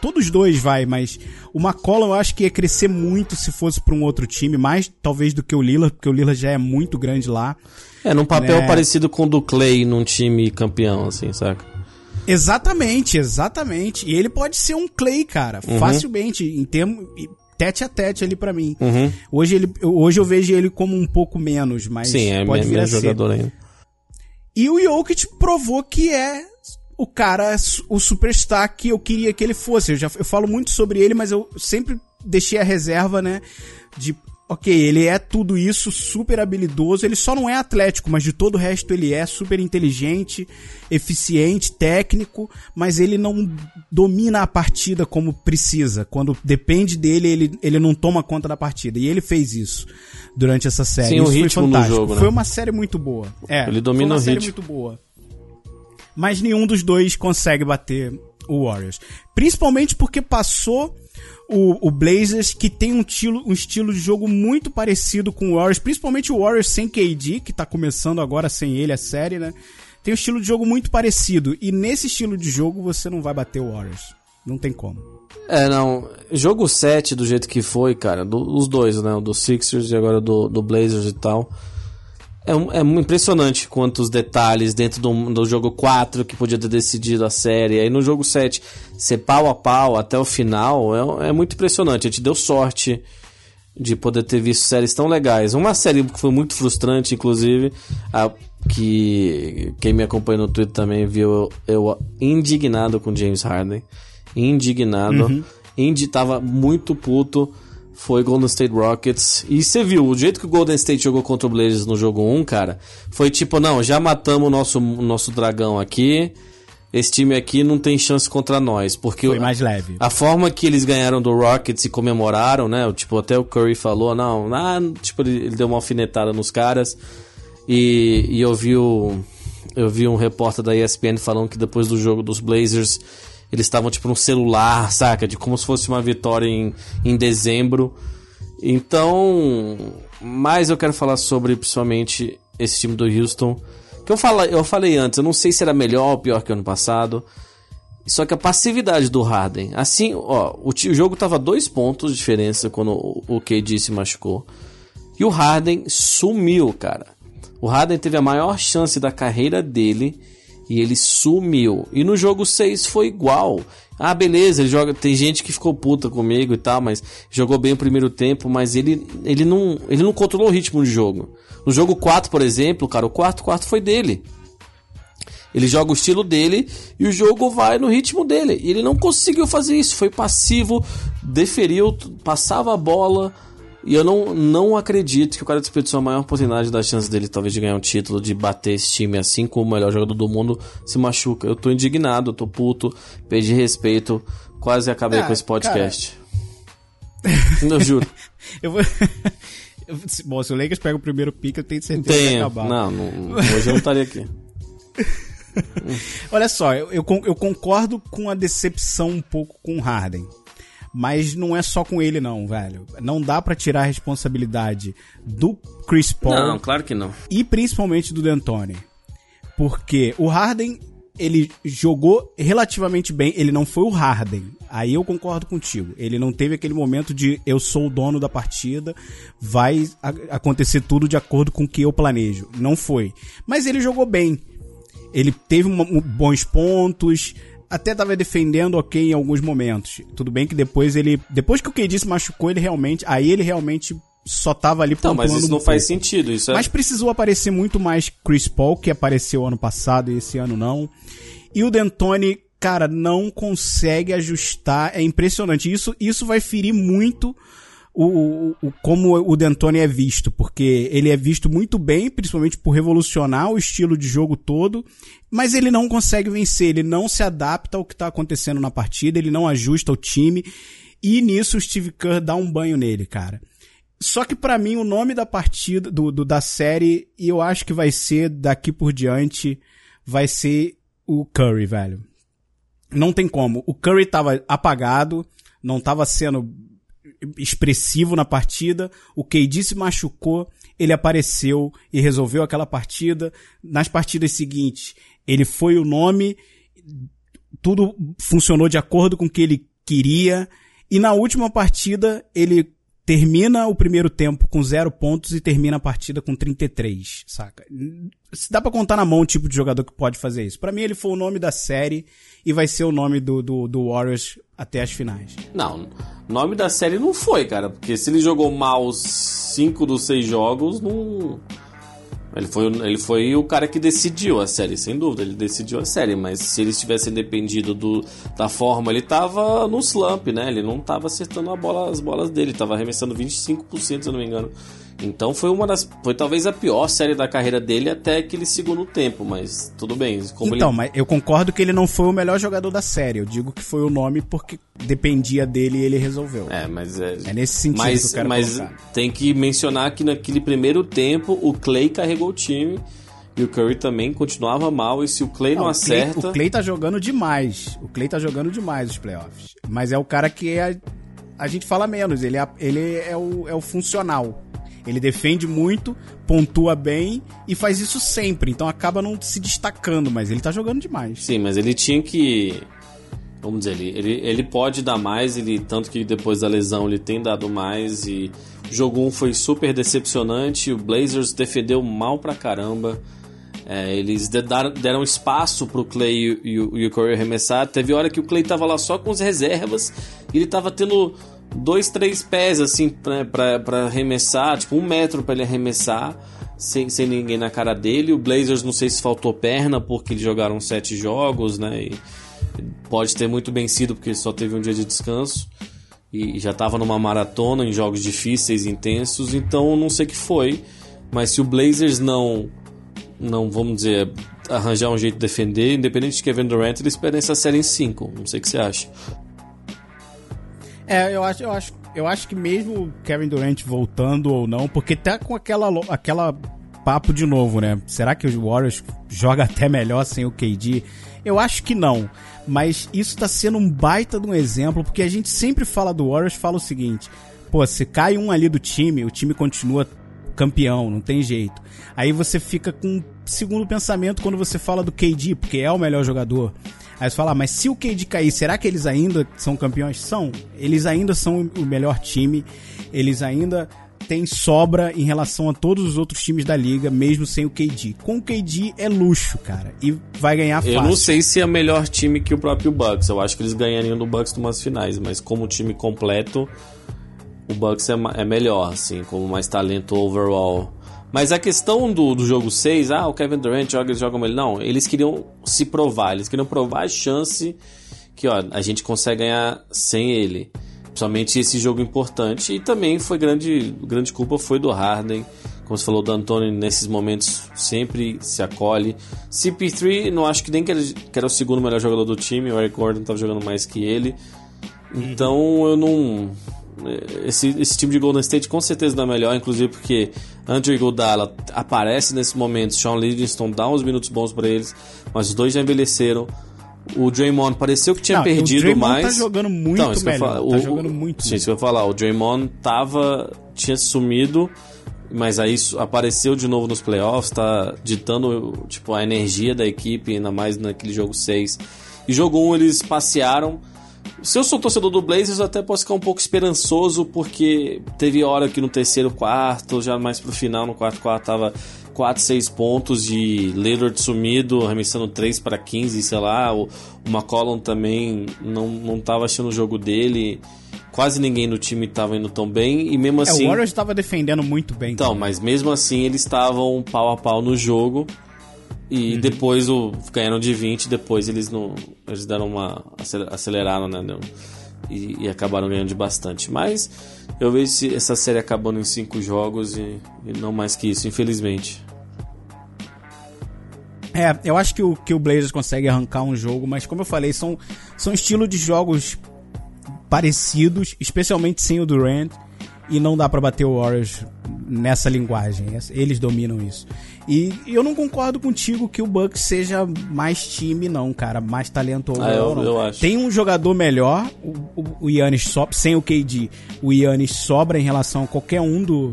S2: Todos dois vai, mas o McCollum eu acho que ia crescer muito se fosse para um outro time, mais talvez do que o Lillard, porque o Lillard já é muito grande lá.
S3: É, num papel
S2: Né?
S3: parecido com o do Clay num time campeão, assim, saca?
S2: Exatamente, exatamente. E ele pode ser um Clay, cara,
S3: Uhum.
S2: facilmente, em termos tete a tete ali pra mim.
S3: Uhum.
S2: Hoje, ele, hoje eu vejo ele como um pouco menos, mas
S3: Sim, é
S2: pode vir a ser.
S3: jogador ainda.
S2: E o Jokic provou que é o cara, o superstar que eu queria que ele fosse. Eu já eu falo muito sobre ele, mas eu sempre deixei a reserva, né, de OK, ele é tudo isso, super habilidoso, ele só não é atlético, mas de todo o resto ele é super inteligente, eficiente, técnico, mas ele não domina a partida como precisa. Quando depende dele, ele, ele não toma conta da partida. E ele fez isso durante essa série.
S3: Sim, o
S2: isso foi
S3: ritmo do
S2: fantástico.
S3: jogo, né?
S2: Foi uma série muito boa. É,
S3: Ele domina
S2: foi uma
S3: o
S2: série
S3: ritmo.
S2: muito boa. Mas nenhum dos dois consegue bater o Warriors. Principalmente porque passou o, o Blazers, que tem um estilo, um estilo de jogo muito parecido com o Warriors. Principalmente o Warriors sem KD, que tá começando agora sem ele a série, né? Tem um estilo de jogo muito parecido. E nesse estilo de jogo você não vai bater o Warriors. Não tem como.
S3: É, não. Jogo 7, do jeito que foi, cara, do- os dois, né? O do Sixers e agora do, do Blazers e tal. É, é impressionante quantos detalhes dentro do, do jogo 4 que podia ter decidido a série. Aí no jogo 7, ser pau a pau até o final é, é muito impressionante. A gente deu sorte de poder ter visto séries tão legais. Uma série que foi muito frustrante, inclusive, a, que quem me acompanha no Twitter também viu eu indignado com James Harden. Indignado. Indy tava muito puto. Foi Golden State Rockets. E você viu, o jeito que o Golden State jogou contra o Blazers no jogo 1, cara, foi tipo, não, já matamos o nosso, nosso dragão aqui. Esse time aqui não tem chance contra nós. Porque
S2: Foi mais leve.
S3: a forma que eles ganharam do Rockets e comemoraram, né? Tipo, até o Curry falou, não, ah, tipo, ele, ele deu uma alfinetada nos caras. E, e eu vi o, eu vi um repórter da ESPN falando que depois do jogo dos Blazers, eles estavam tipo no celular, saca? De como se fosse uma vitória em, em dezembro. Então, mais eu quero falar sobre principalmente esse time do Houston. Que eu, fala, eu falei antes, eu não sei se era melhor ou pior que ano passado. Só que a passividade do Harden, assim, ó, o, o jogo tava dois pontos de diferença quando o, o KD se machucou. E o Harden sumiu, cara. O Harden teve a maior chance da carreira dele e ele sumiu. E no jogo 6 foi igual. Ah, beleza, ele joga, tem gente que ficou puta comigo e tal, mas jogou bem o primeiro tempo, mas ele, ele, não, ele não controlou o ritmo de jogo. No jogo 4, por exemplo, cara, o quarto quarto foi dele. Ele joga o estilo dele e o jogo vai no ritmo dele. E ele não conseguiu fazer isso. Foi passivo, deferiu, passava a bola. E eu não, não acredito que o cara desperdiçou a maior oportunidade da chance dele, talvez, de ganhar um título, de bater esse time assim como o melhor jogador do mundo se machuca. Eu tô indignado, eu tô puto, perdi respeito, quase acabei
S2: Ah,
S3: com esse podcast. Eu juro. [LAUGHS]
S2: Eu vou. [LAUGHS] Bom, se o Lakers pega o primeiro pick, eu tenho certeza que vai
S3: Tem.
S2: acabar.
S3: Não, não, hoje eu não estaria aqui. [LAUGHS]
S2: Olha só, eu, eu, eu concordo com a decepção um pouco com o Harden. Mas não é só com ele, não, velho. Não dá pra tirar a responsabilidade do Chris Paul
S3: Não, claro que não.
S2: e principalmente do D'Antoni. Porque o Harden, ele jogou relativamente bem, ele não foi o Harden. Aí eu concordo contigo. Ele não teve aquele momento de eu sou o dono da partida, vai acontecer tudo de acordo com o que eu planejo. Não foi. Mas ele jogou bem. Ele teve um- bons pontos, até tava defendendo ok em alguns momentos. Tudo bem que depois ele. Depois que o KD se machucou, ele realmente. Aí ele realmente só tava ali
S3: Não, mas isso não faz
S2: pouco.
S3: sentido. Isso é...
S2: Mas precisou aparecer muito mais Chris Paul, que apareceu ano passado e esse ano não. E o D'Antoni, cara, não consegue ajustar. É impressionante. Isso, isso vai ferir muito o, o, como o D'Antoni é visto, porque ele é visto muito bem, principalmente por revolucionar o estilo de jogo todo, mas ele não consegue vencer, ele não se adapta ao que está acontecendo na partida, ele não ajusta o time, e nisso o Steve Kerr dá um banho nele, cara. Só que pra mim o nome da partida, do, do- da série, e eu acho que vai ser daqui por diante, vai ser o Curry, velho. Não tem como. O Curry tava apagado, não tava sendo expressivo na partida. O KD se machucou, ele apareceu e resolveu aquela partida. Nas partidas seguintes, ele foi o nome, tudo funcionou de acordo com o que ele queria. E na última partida, ele termina o primeiro tempo com zero pontos e termina a partida com 33, saca? Se dá pra contar na mão o tipo de jogador que pode fazer isso. Para mim, ele foi o nome da série e vai ser o nome do, do, do Warriors até as finais.
S3: Não, nome da série não foi, cara, porque se ele jogou mal cinco dos seis jogos, não. Ele foi, ele foi o cara que decidiu a série, sem dúvida. Ele decidiu a série, mas se eles tivessem dependido do, da forma, ele tava no slump, né? Ele não tava acertando bola, as bolas dele, tava arremessando 25%, se eu não me engano. Então foi uma das. Foi talvez a pior série da carreira dele até aquele segundo tempo, mas tudo bem.
S2: então,
S3: ele...
S2: mas eu concordo que ele não foi o melhor jogador da série. Eu digo que foi o nome porque dependia dele e ele resolveu.
S3: É, mas é.
S2: É nesse sentido
S3: mas,
S2: que eu quero
S3: Mas
S2: colocar.
S3: tem que mencionar que naquele primeiro tempo o Clay carregou o time. E o Curry também continuava mal. E se o Clay não,
S2: Não, o Clay-
S3: acerta.
S2: o Clay tá jogando demais. O Clay tá jogando demais os playoffs. Mas é o cara que a, a gente fala menos. Ele, é, ele é, o, é o funcional. Ele defende muito, pontua bem e faz isso sempre. Então acaba não se destacando, mas ele tá jogando demais.
S3: Sim, mas ele tinha que. Vamos dizer, ele, ele, ele pode dar mais, ele tanto que depois da lesão ele tem dado mais. E o jogo 1 foi super decepcionante. O Blazers defendeu mal pra caramba. É, eles deram espaço pro Clay e, o- e o Curry arremessar. Teve hora que o Clay tava lá só com as reservas e ele tava tendo dois, três pés assim pra, pra arremessar, tipo um metro pra ele arremessar. Sem, sem ninguém na cara dele. O Blazers não sei se faltou perna porque eles jogaram sete jogos, né? E pode ter muito bem sido porque só teve um dia de descanso e já estava numa maratona em jogos difíceis, intensos, então não sei o que foi, mas se o Blazers não não vamos dizer arranjar um jeito de defender, independente de Kevin Durant, eles perdem essa série em 5. Não sei o que você acha.
S2: É, eu acho, eu acho, eu acho que mesmo Kevin Durant voltando ou não, porque tá com aquela, aquela papo de novo, né? Será que o Warriors joga [LAUGHS] até melhor sem o KD? Eu acho que não. Mas isso tá sendo um baita de um exemplo, porque a gente sempre fala do Warriors, fala o seguinte: pô, se cai um ali do time, o time continua campeão, não tem jeito. Aí você fica com um segundo pensamento quando você fala do KD, porque é o melhor jogador. Aí você fala, ah, mas se o KD cair, será que eles ainda são campeões? São. Eles ainda são o melhor time. Eles ainda têm sobra em relação a todos os outros times da liga, mesmo sem o KD. Com o KD é luxo, cara. E vai ganhar fácil.
S3: Eu não sei se é melhor time que o próprio Bucks. Eu acho que eles ganhariam do Bucks numas finais, mas como time completo, o Bucks é, é melhor, assim, como mais talento overall. Mas a questão do, do jogo 6, ah, o Kevin Durant joga, eles jogam ele. Não, eles queriam se provar, eles queriam provar a chance que, ó, a gente consegue ganhar sem ele. Principalmente esse jogo importante. E também foi grande, grande culpa foi do Harden. Como você falou, do Antônio nesses momentos sempre se acolhe. CP3, não acho que nem que que era o segundo melhor jogador do time. O Eric Gordon estava jogando mais que ele. Então eu não. Esse, esse time de Golden State com certeza não é melhor, inclusive porque Andrew Iguodala aparece nesse momento, Sean Livingston dá uns minutos bons para eles, mas os dois já envelheceram. O Draymond pareceu que tinha
S2: Não,
S3: perdido
S2: o Draymond
S3: mais.
S2: tá jogando muito
S3: Então,
S2: melhor.
S3: falo,
S2: Tá
S3: o-
S2: jogando muito
S3: Sim,
S2: melhor.
S3: isso que eu ia falar. O Draymond tava, tinha sumido, mas aí apareceu de novo nos playoffs, tá ditando tipo, a energia da equipe, ainda mais naquele jogo 6. E jogo 1 eles passearam. Se eu sou torcedor do Blazers, eu até posso ficar um pouco esperançoso, porque teve hora que no terceiro quarto, já mais pro final, no quarto quarto, tava 4, 6 pontos de Lillard sumido, arremessando 3 para 15, sei lá. O, o McCollum também não, não tava achando o jogo dele. Quase ninguém no time tava indo tão bem. E mesmo
S2: É,
S3: assim.
S2: o Warriors tava defendendo muito bem.
S3: Então, mas mesmo assim eles estavam pau a pau no jogo. E
S2: Uhum.
S3: depois o, ganharam de 20, depois eles não. Eles deram uma. acel- aceleraram, né? não- E, e acabaram ganhando de bastante. Mas eu vejo esse- essa série acabando em 5 jogos e, e não mais que isso, infelizmente.
S2: É, eu acho que o, que o Blazers consegue arrancar um jogo, mas como eu falei, são, são estilos de jogos parecidos, especialmente sem o Durant, e não dá pra bater o Warriors nessa linguagem. Eles dominam isso. E eu não concordo contigo que o Bucks seja mais time, não, cara, mais talentoso.
S3: Ah, eu-
S2: não.
S3: eu acho.
S2: Tem um jogador melhor, o, o, Yannis sobra, sem o KD, o Yannis sobra em relação a qualquer um do,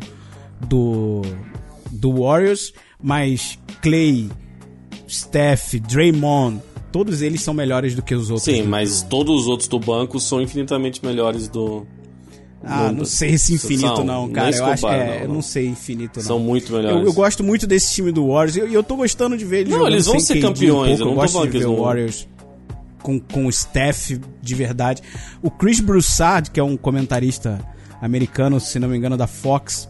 S2: do, do Warriors, mas Clay, Steph, Draymond, todos eles são melhores do que os outros.
S3: Sim, mas todos os outros do banco são infinitamente melhores do.
S2: Ah, não sei se infinito
S3: São,
S2: não, cara. Eu acho é,
S3: não,
S2: eu
S3: não.
S2: sei infinito não.
S3: São muito melhores.
S2: Eu, eu gosto muito desse time do Warriors e eu, eu tô gostando de ver eles
S3: Não, eles vão ser
S2: um
S3: campeões,
S2: pouco.
S3: eu não tô
S2: gosto de ver o Warriors com, com o staff de verdade. O Chris Broussard, que é um comentarista americano, se não me engano, da Fox,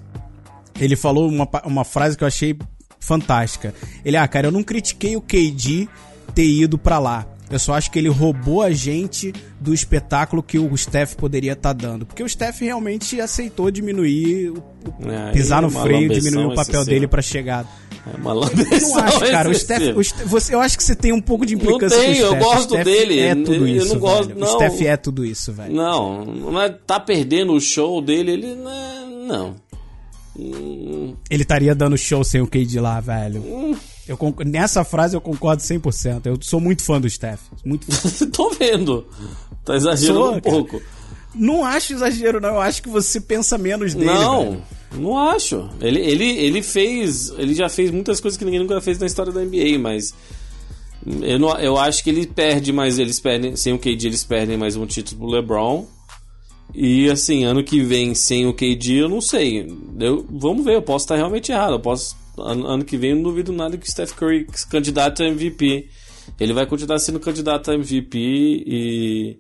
S2: ele falou uma, uma frase que eu achei fantástica. Ele, ah, cara, eu não critiquei o KD ter ido pra lá. Eu só acho que ele roubou a gente do espetáculo que o Steph poderia estar dando. Porque o Steph realmente aceitou diminuir, o-
S3: É,
S2: pisar no freio, diminuir o papel dele pra chegada.
S3: É uma
S2: Eu não acho, cara. O Steph, o Ste- você, eu acho que você tem um pouco de
S3: Não
S2: implicância com o
S3: tenho, eu
S2: Steph. O
S3: gosto
S2: Steph
S3: dele.
S2: É tudo
S3: Eu não
S2: isso,
S3: gosto-
S2: velho.
S3: não.
S2: O Steph é tudo isso, velho.
S3: Não, não é, tá perdendo o show dele, ele não. é- Não. Hum,
S2: Ele estaria dando show sem o KD lá, velho. Eu Nessa frase eu concordo 100%. Eu sou muito fã do Steph. Muito fã. [LAUGHS]
S3: Tô vendo. Tá exagerando
S2: Sou,
S3: um
S2: cara.
S3: pouco.
S2: Não acho exagero, não. Eu acho que você pensa menos dele.
S3: não,
S2: velho.
S3: não acho. Ele, ele, ele fez. Ele já fez muitas coisas que ninguém nunca fez na história da NBA, mas. Eu, não, eu acho que ele perde, mas eles perdem. Sem o KD, eles perdem mais um título pro LeBron. E assim, ano que vem sem o KD, eu não sei. Eu, vamos ver, eu posso estar realmente errado. Eu posso. Ano, ano que vem eu não duvido nada que o Steph Curry candidato a MVP. Ele vai continuar sendo candidato a MVP e.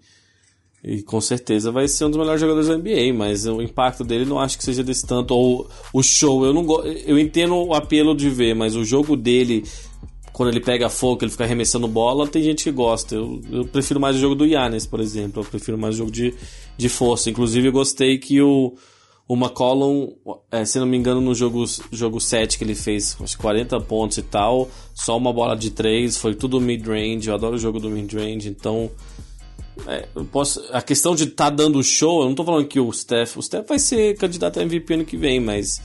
S3: E com certeza vai ser um dos melhores jogadores da NBA, mas o impacto dele não acho que seja desse tanto. Ou o show, eu não eu entendo o apelo de ver, mas o jogo dele, quando ele pega fogo, ele fica arremessando bola, tem gente que gosta. Eu, eu prefiro mais o jogo do Yannis, por exemplo. Eu prefiro mais o jogo de, de força. Inclusive, eu gostei que o, o McCollum, é, se não me engano, no jogo, jogo 7 que ele fez, que 40 pontos e tal, só uma bola de 3, foi tudo mid-range. Eu adoro o jogo do mid-range, então. É, posso, a questão de estar tá dando show, eu não tô falando que o Steph, o Steph vai ser candidato a MVP ano que vem, mas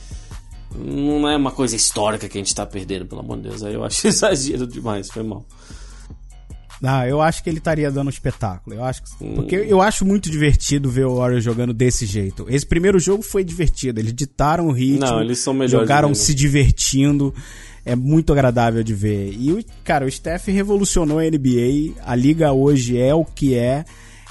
S3: não é uma coisa histórica que a gente tá perdendo, pelo amor de Deus. Aí eu acho [LAUGHS] exagero demais, foi mal.
S2: Não, eu acho que ele estaria dando um espetáculo. Eu acho que-
S3: Hum.
S2: porque eu acho muito divertido ver o Warriors jogando desse jeito. Esse primeiro jogo foi divertido. Eles ditaram o ritmo.
S3: Não, eles são melhores
S2: Jogaram se divertindo. É muito agradável de ver. E o cara, o Steph revolucionou a NBA. A liga hoje é o que é.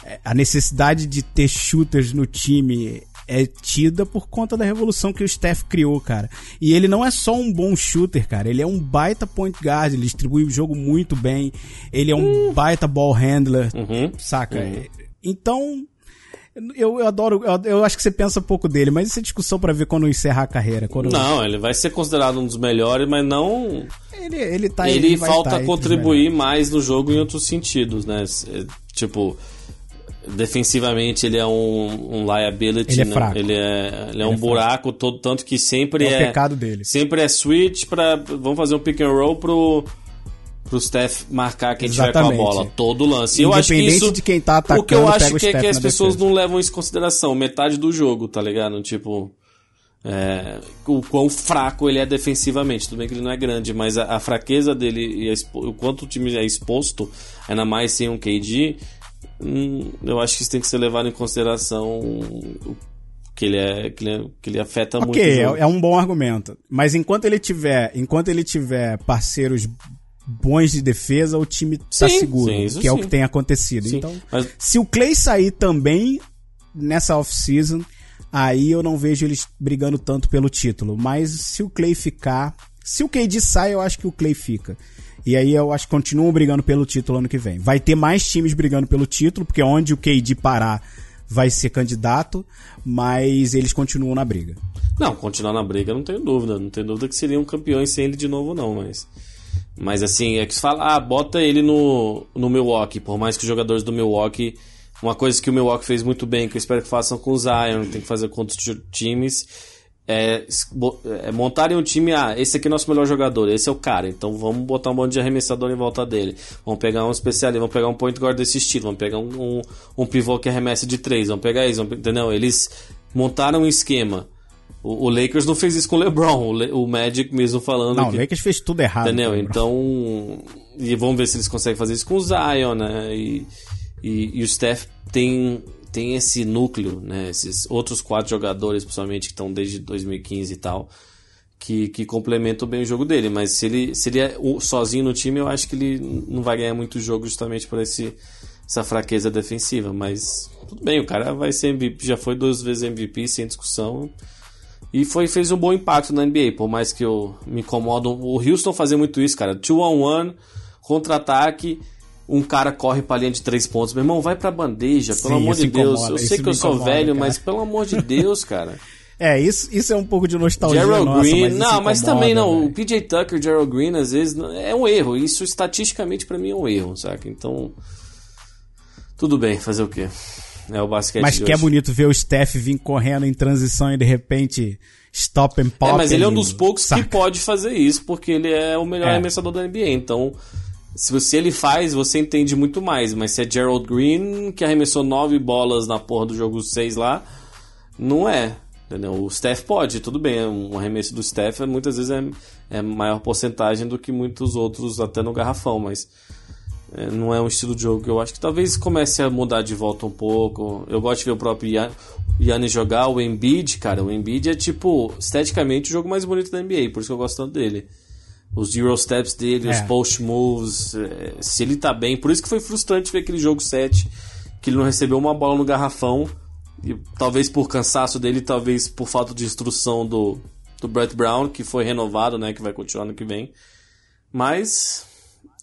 S2: É, A necessidade de ter shooters no time é tida por conta da revolução que o Steph criou, cara. E ele não é só um bom shooter, cara. Ele é um baita point guard, ele distribui o jogo muito bem. Ele é um baita ball handler,
S3: Uhum.
S2: saca? Então, eu, eu adoro, eu, eu acho que você pensa pouco dele, mas isso é discussão pra ver quando encerrar a carreira. Quando
S3: Não, ele vai ser considerado um dos melhores, mas não.
S2: ele, ele tá
S3: ele
S2: vai
S3: falta contribuir mais no jogo em outros sentidos, né? Tipo, defensivamente ele é um, um liability,
S2: Ele é
S3: né?
S2: fraco.
S3: Ele é, ele é um buraco todo, tanto que sempre
S2: É o
S3: é.
S2: pecado dele.
S3: Sempre é switch pra. Vamos fazer um pick and roll pro. Pro Steph marcar quem tiver com a
S2: Exatamente.
S3: bola, todo lance. Eu acho que
S2: Independente
S3: isso,
S2: de quem tá
S3: O que eu
S2: atacando,
S3: acho
S2: o
S3: que é que as pessoas
S2: defesa.
S3: não levam isso em consideração. Metade do jogo, tá ligado? Tipo. é, o quão fraco ele é defensivamente. Tudo bem que ele não é grande, mas a, a fraqueza dele e a o quanto o time é exposto, ainda mais sem um KD, hum, eu acho que isso tem que ser levado em consideração. Que ele, é, que, ele, é- que ele afeta muito.
S2: Ok, é, é um bom argumento. Mas enquanto ele tiver, enquanto ele tiver parceiros bons de defesa, o time tá
S3: Sim,
S2: seguro,
S3: sim,
S2: que é o
S3: sim.
S2: que tem acontecido.
S3: Sim,
S2: Então,
S3: mas-
S2: se o Clay sair também nessa off-season, aí eu não vejo eles brigando tanto pelo título. Mas se o Clay ficar, se o KD sai, eu acho que o Clay fica. E aí eu acho que continuam brigando pelo título ano que vem. Vai ter mais times brigando pelo título, porque onde o KD parar vai ser candidato, mas eles continuam na briga.
S3: Não, continuar na briga, não tenho dúvida. Não tenho dúvida que seriam campeões sem ele de novo, não, mas. Mas assim, é que se fala, ah, bota ele no, no Milwaukee, por mais que os jogadores do Milwaukee. Uma coisa que o Milwaukee fez muito bem, que eu espero que façam com o Zion, tem que fazer com outros ti- times, é, é montarem um time, ah, esse aqui é nosso melhor jogador, esse é o cara, então vamos botar um monte de arremessador em volta dele. Vamos pegar um especialista, vamos pegar um point guard desse estilo, vamos pegar um, um, um pivô que arremessa de três, vamos pegar isso, vamos, entendeu? Eles montaram um esquema. O, o Lakers não fez isso com o LeBron, o, Le- o Magic mesmo falando
S2: Não,
S3: que...
S2: o Lakers fez tudo errado.
S3: Entendeu? Então. E vamos ver se eles conseguem fazer isso com o Zion, né? E, e, e o Steph tem, tem esse núcleo, né? Esses outros quatro jogadores, principalmente, que estão desde 2015 e tal. que, que complementam bem o jogo dele. Mas se ele, se ele é sozinho no time, eu acho que ele não vai ganhar muito jogo justamente por esse, essa fraqueza defensiva. Mas tudo bem, o cara vai ser MVP, já foi duas vezes MVP sem discussão. E foi, fez um bom impacto na NBA, por mais que eu me incomodo. O Houston fazia muito isso, cara. Two on one, contra-ataque, um cara corre pra linha de três pontos. Meu irmão, vai pra bandeja, pelo
S2: Sim,
S3: amor de Deus.
S2: incomoda,
S3: eu sei que eu sou
S2: incomoda,
S3: velho,
S2: cara.
S3: mas pelo amor de Deus, cara. [LAUGHS]
S2: É, isso, isso é um pouco de nostalgia
S3: Gerald
S2: nossa,
S3: Green,
S2: mas
S3: não, mas
S2: incomoda,
S3: também não. O
S2: velho.
S3: PJ Tucker, Gerald Green, às vezes é um erro. Isso estatisticamente pra mim é um erro, saca? Então, tudo bem, fazer o quê? É o basquete
S2: Mas que é
S3: hoje.
S2: bonito ver o Steph vir correndo em transição e de repente stop and pop.
S3: É, mas ele é um dos poucos
S2: saca?
S3: que pode fazer isso, porque ele é o melhor
S2: É.
S3: arremessador da NBA. Então, se você ele faz, você entende muito mais. Mas se é Gerald Green, que arremessou nove bolas na porra do jogo 6 lá, não é. Entendeu? O Steph pode, tudo bem. Um arremesso do Steph é, muitas vezes é, é maior porcentagem do que muitos outros, até no garrafão, mas é, não é um estilo de jogo que eu acho que talvez comece a mudar de volta um pouco. Eu gosto de ver o próprio Yan- Yannis jogar, o Embiid, cara. O Embiid é tipo, esteticamente, o jogo mais bonito da NBA, por isso que eu gosto tanto dele. Os Euro Steps dele, os
S2: É.
S3: post moves, é, se ele tá bem. Por isso que foi frustrante ver aquele jogo 7, que ele não recebeu uma bola no garrafão. E talvez por cansaço dele, talvez por falta de instrução do, do Brett Brown, que foi renovado, né? Que vai continuar no que vem. Mas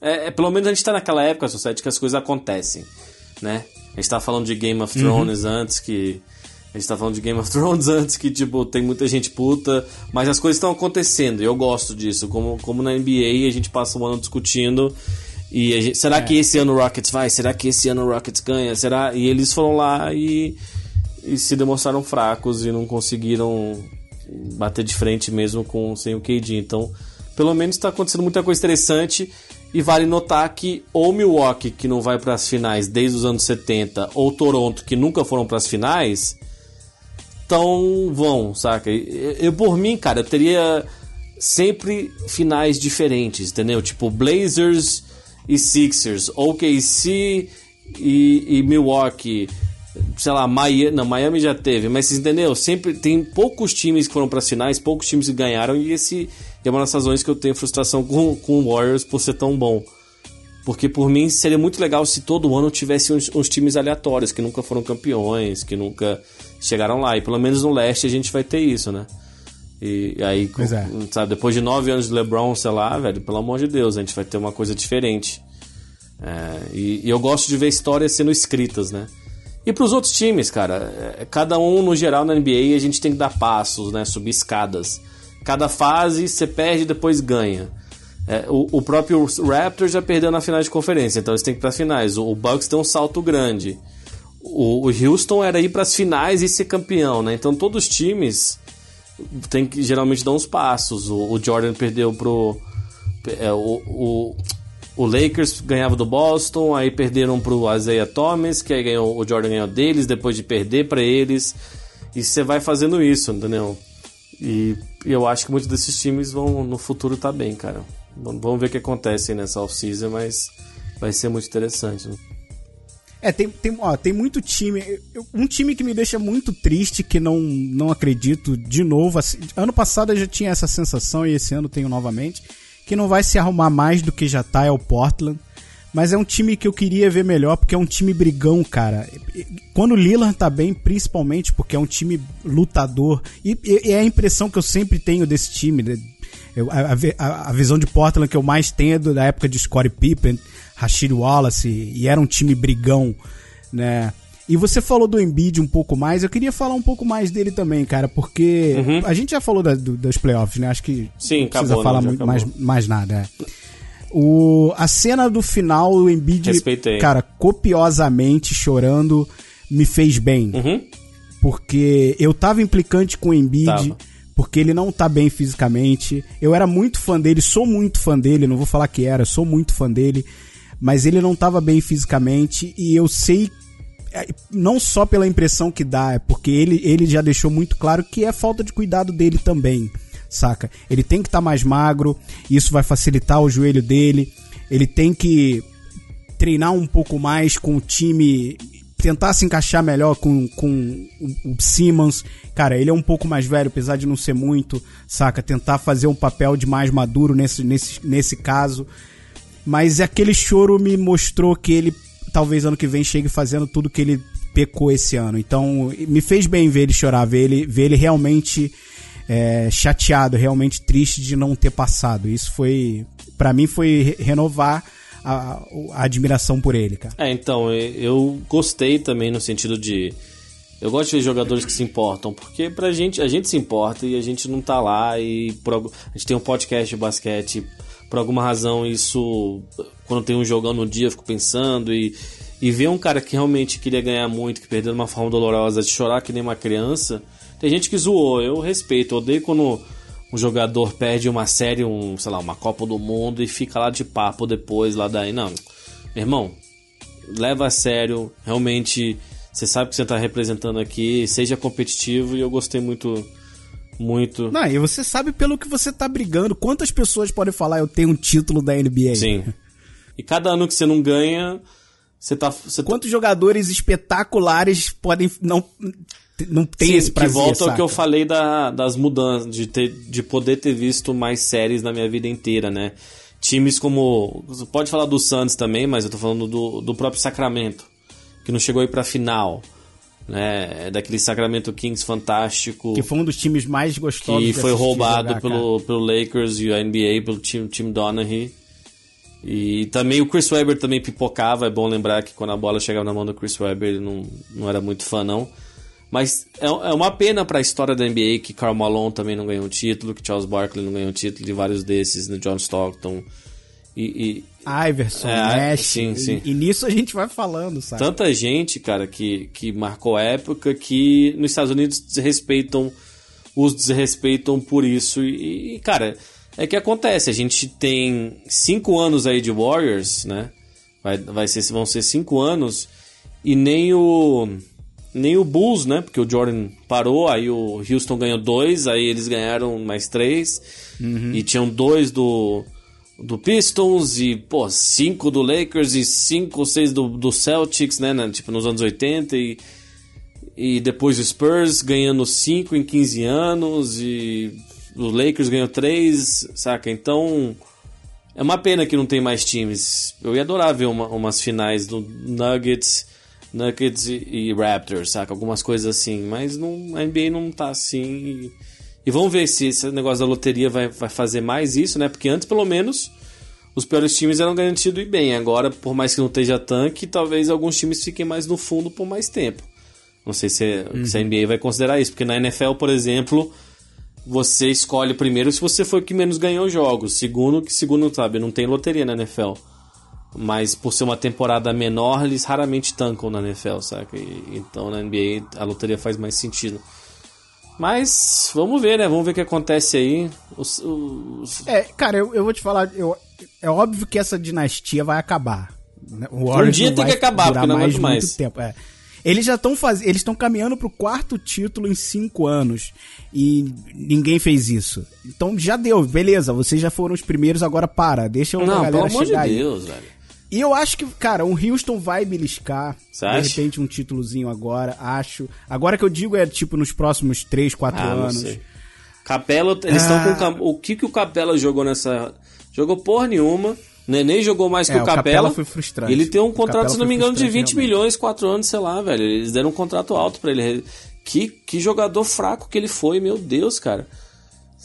S3: é, é, pelo menos a gente tá naquela época, Society, que as coisas acontecem, né? A gente tá falando de Game of Thrones antes que. A gente tá falando de Game of [LAUGHS] Thrones antes que, tipo, tem muita gente puta, mas as coisas estão acontecendo e eu gosto disso. Como, como na NBA a gente passa um ano discutindo. E a gente- será que esse ano o Rockets vai? Será que esse ano o Rockets ganha? Será? E eles foram lá e, e se demonstraram fracos e não conseguiram bater de frente mesmo com sem o KD. Então, pelo menos está acontecendo muita coisa interessante e vale notar que ou Milwaukee que não vai para as finais desde os anos 70 ou Toronto que nunca foram para as finais tão vão, saca? Eu, eu, por mim, cara, eu teria sempre finais diferentes, entendeu? Tipo Blazers e Sixers, OKC e, e Milwaukee, sei lá, Miami, não, Miami já teve, mas vocês entendeu? Sempre tem poucos times que foram para finais, poucos times que ganharam e esse é uma das razões que eu tenho frustração com, com o Warriors por ser tão bom. Porque por mim seria muito legal se todo ano tivesse uns, uns times aleatórios que nunca foram campeões, que nunca chegaram lá. E pelo menos no leste a gente vai ter isso, né? E aí,
S2: Pois é.
S3: sabe, depois de nove anos de LeBron, sei lá, velho, pelo amor de Deus, a gente vai ter uma coisa diferente. É, e, e eu gosto de ver histórias sendo escritas, né? E pros outros times, cara, é, cada um no geral na NBA a gente tem que dar passos, né? Subir escadas. Cada fase você perde e depois ganha. É, o, o próprio Raptors já perdeu na final de conferência, então eles têm que ir para finais. O, o Bucks tem um salto grande. O, o Houston era ir para as finais e ser campeão, né? Então todos os times tem que geralmente dar uns passos. O, Jordan perdeu pro é, o, o, o Lakers ganhava do Boston, aí perderam pro Isaiah Thomas, que aí ganhou, o Jordan ganhou deles depois de perder para eles. E você vai fazendo isso, entendeu? E, e eu acho que muitos desses times vão no futuro tá bem, cara. Vamos ver o que acontece nessa off-season, mas vai ser muito interessante. Né?
S2: É, tem, tem, ó, tem muito time. Um time que me deixa muito triste, que não, não acredito de novo. assim, ano passado eu já tinha essa sensação e esse ano tenho novamente. Que não vai se arrumar mais do que já tá, é o Portland. Mas é um time que eu queria ver melhor, porque é um time brigão, cara. Quando o Lillard tá bem, principalmente porque é um time lutador. E, e- e é a impressão que eu sempre tenho desse time. Eu- a, a a- visão de Portland que eu mais tenho é da época de Scottie Pippen, Rashid Wallace, e era um time brigão, né? E você falou do Embiid um pouco mais, eu queria falar um pouco mais dele também, cara, porque a gente já falou da- do- das playoffs, né? Acho que
S3: Uhum. Sim,
S2: não precisa
S3: acabou,
S2: falar?
S3: Já
S2: muito mais, mais nada. é. O, a cena do final, o Embiid,
S3: Respeitei.
S2: cara, copiosamente chorando, me fez bem.
S3: Uhum.
S2: Porque eu tava implicante com o Embiid,
S3: Tava.
S2: Porque ele não tá bem fisicamente. Eu era muito fã dele, sou muito fã dele, não vou falar que era, sou muito fã dele, mas ele não tava bem fisicamente e eu sei é, não só pela impressão que dá, é porque ele, ele já deixou muito claro que é falta de cuidado dele também, saca? Ele tem que estar mais magro, isso vai facilitar o joelho dele, ele tem que treinar um pouco mais com o time, tentar se encaixar melhor com, com o, Simmons. Cara, ele é um pouco mais velho, apesar de não ser muito, saca? Tentar fazer um papel de mais maduro nesse, nesse, nesse caso. Mas aquele choro me mostrou que ele talvez ano que vem chegue fazendo tudo que ele pecou esse ano. Então, me fez bem ver ele chorar, ver ele, ver ele realmente é, chateado, realmente triste de não ter passado. Isso foi, para mim, foi renovar a, a, admiração por ele, cara.
S3: É, então, eu gostei também no sentido de. Eu gosto de ver jogadores que se importam, porque pra gente, a gente se importa e a gente não tá lá e por, a gente tem um podcast de basquete, por alguma razão isso, quando tem um jogão no dia, eu fico pensando e, e ver um cara que realmente queria ganhar muito, que perdeu de uma forma dolorosa, de chorar que nem uma criança, tem gente que zoou, eu respeito, eu odeio quando um jogador perde uma série, um, sei lá, uma Copa do Mundo e fica lá de papo depois, lá daí. Não, meu irmão, leva a sério, realmente você sabe que você está representando aqui, seja competitivo e eu gostei muito. Muito.
S2: Não, e você sabe pelo que você tá brigando. Quantas pessoas podem falar eu tenho um título da NBA?
S3: Sim. E cada ano que você não ganha, você tá. Você
S2: tá Quantos tá... jogadores espetaculares podem não não tem Sim, esse prazer,
S3: que volta
S2: saca?
S3: ao que eu falei da, das mudanças, de, ter, de poder ter visto mais séries na minha vida inteira, né? Times como. Pode falar do Santos também, mas eu tô falando do, do próprio Sacramento, que não chegou aí pra final. Né, é daquele Sacramento Kings fantástico.
S2: Que foi um dos times mais gostosos.
S3: Que foi roubado jogar, pelo, pelo Lakers e a NBA, pelo time, time Donahue. E também o Chris Webber também pipocava. É bom lembrar que quando a bola chegava na mão do Chris Webber, ele não, não era muito fã, não. Mas é, é uma pena para a história da NBA que Karl Malone também não ganhou um título, que Charles Barkley não ganhou um título, de vários desses, né, John Stockton. E,
S2: e Iverson, é, Nash, sim, sim. E, e, nisso a gente vai falando, sabe?
S3: Tanta gente, cara, que, que marcou época que nos Estados Unidos desrespeitam, os desrespeitam por isso. E, e, cara, é que acontece, a gente tem cinco anos aí de Warriors, né? Vai, vai ser, vão ser cinco anos, e nem o nem o Bulls, né? Porque o Jordan parou, aí o Houston ganhou dois, aí eles ganharam mais três. Uhum. E tinham dois do, do Pistons e, pô, cinco do Lakers e cinco ou seis do, do Celtics, né, né? Tipo, nos anos 80 e, e depois o Spurs ganhando cinco em 15 anos e o Lakers ganhou três, saca? Então, é uma pena que não tem mais times. Eu ia adorar ver uma, umas finais do Nuggets Nuggets e, e Raptors, saca? Algumas coisas assim. Mas não, a NBA não tá assim. E, e vamos ver se esse negócio da loteria vai, vai fazer mais isso, né? Porque antes, pelo menos, os piores times eram garantidos e bem. Agora, por mais que não esteja tanque, talvez alguns times fiquem mais no fundo por mais tempo. Não sei se, uhum. se a NBA vai considerar isso, porque na NFL, por exemplo, você escolhe primeiro se você foi o que menos ganhou jogos. Segundo, que segundo, sabe, não tem loteria na NFL. Mas por ser uma temporada menor, eles raramente tancam na NFL, saca? E, então na NBA a loteria faz mais sentido. Mas vamos ver, né? Vamos ver o que acontece aí. Os, os...
S2: É, cara, eu, eu vou te falar, eu, é óbvio que essa dinastia vai acabar.
S3: Né? O um dia tem que acabar, porque não mais, mais. Muito
S2: tempo. É. Eles já estão fazendo, eles estão caminhando pro quarto título em cinco anos e ninguém fez isso. Então já deu, beleza. Vocês já foram os primeiros, agora para, deixa
S3: o
S2: não, galera
S3: pelo
S2: chegar
S3: amor de Deus, velho.
S2: E eu acho que, cara, um Houston vai beliscar. Você de repente um títulozinho agora, acho. Agora que eu digo é tipo nos próximos 3, 4 ah, anos.
S3: Capela, eles estão ah. com. O que, que o Capela jogou nessa. Jogou porra nenhuma. Neném jogou mais que é, o, Capela. o Capela.
S2: foi frustrante.
S3: Ele tem um contrato, se não me engano, de 20 realmente. milhões, 4 anos, sei lá, velho. Eles deram um contrato alto para ele. Que, que jogador fraco que ele foi, meu Deus, cara.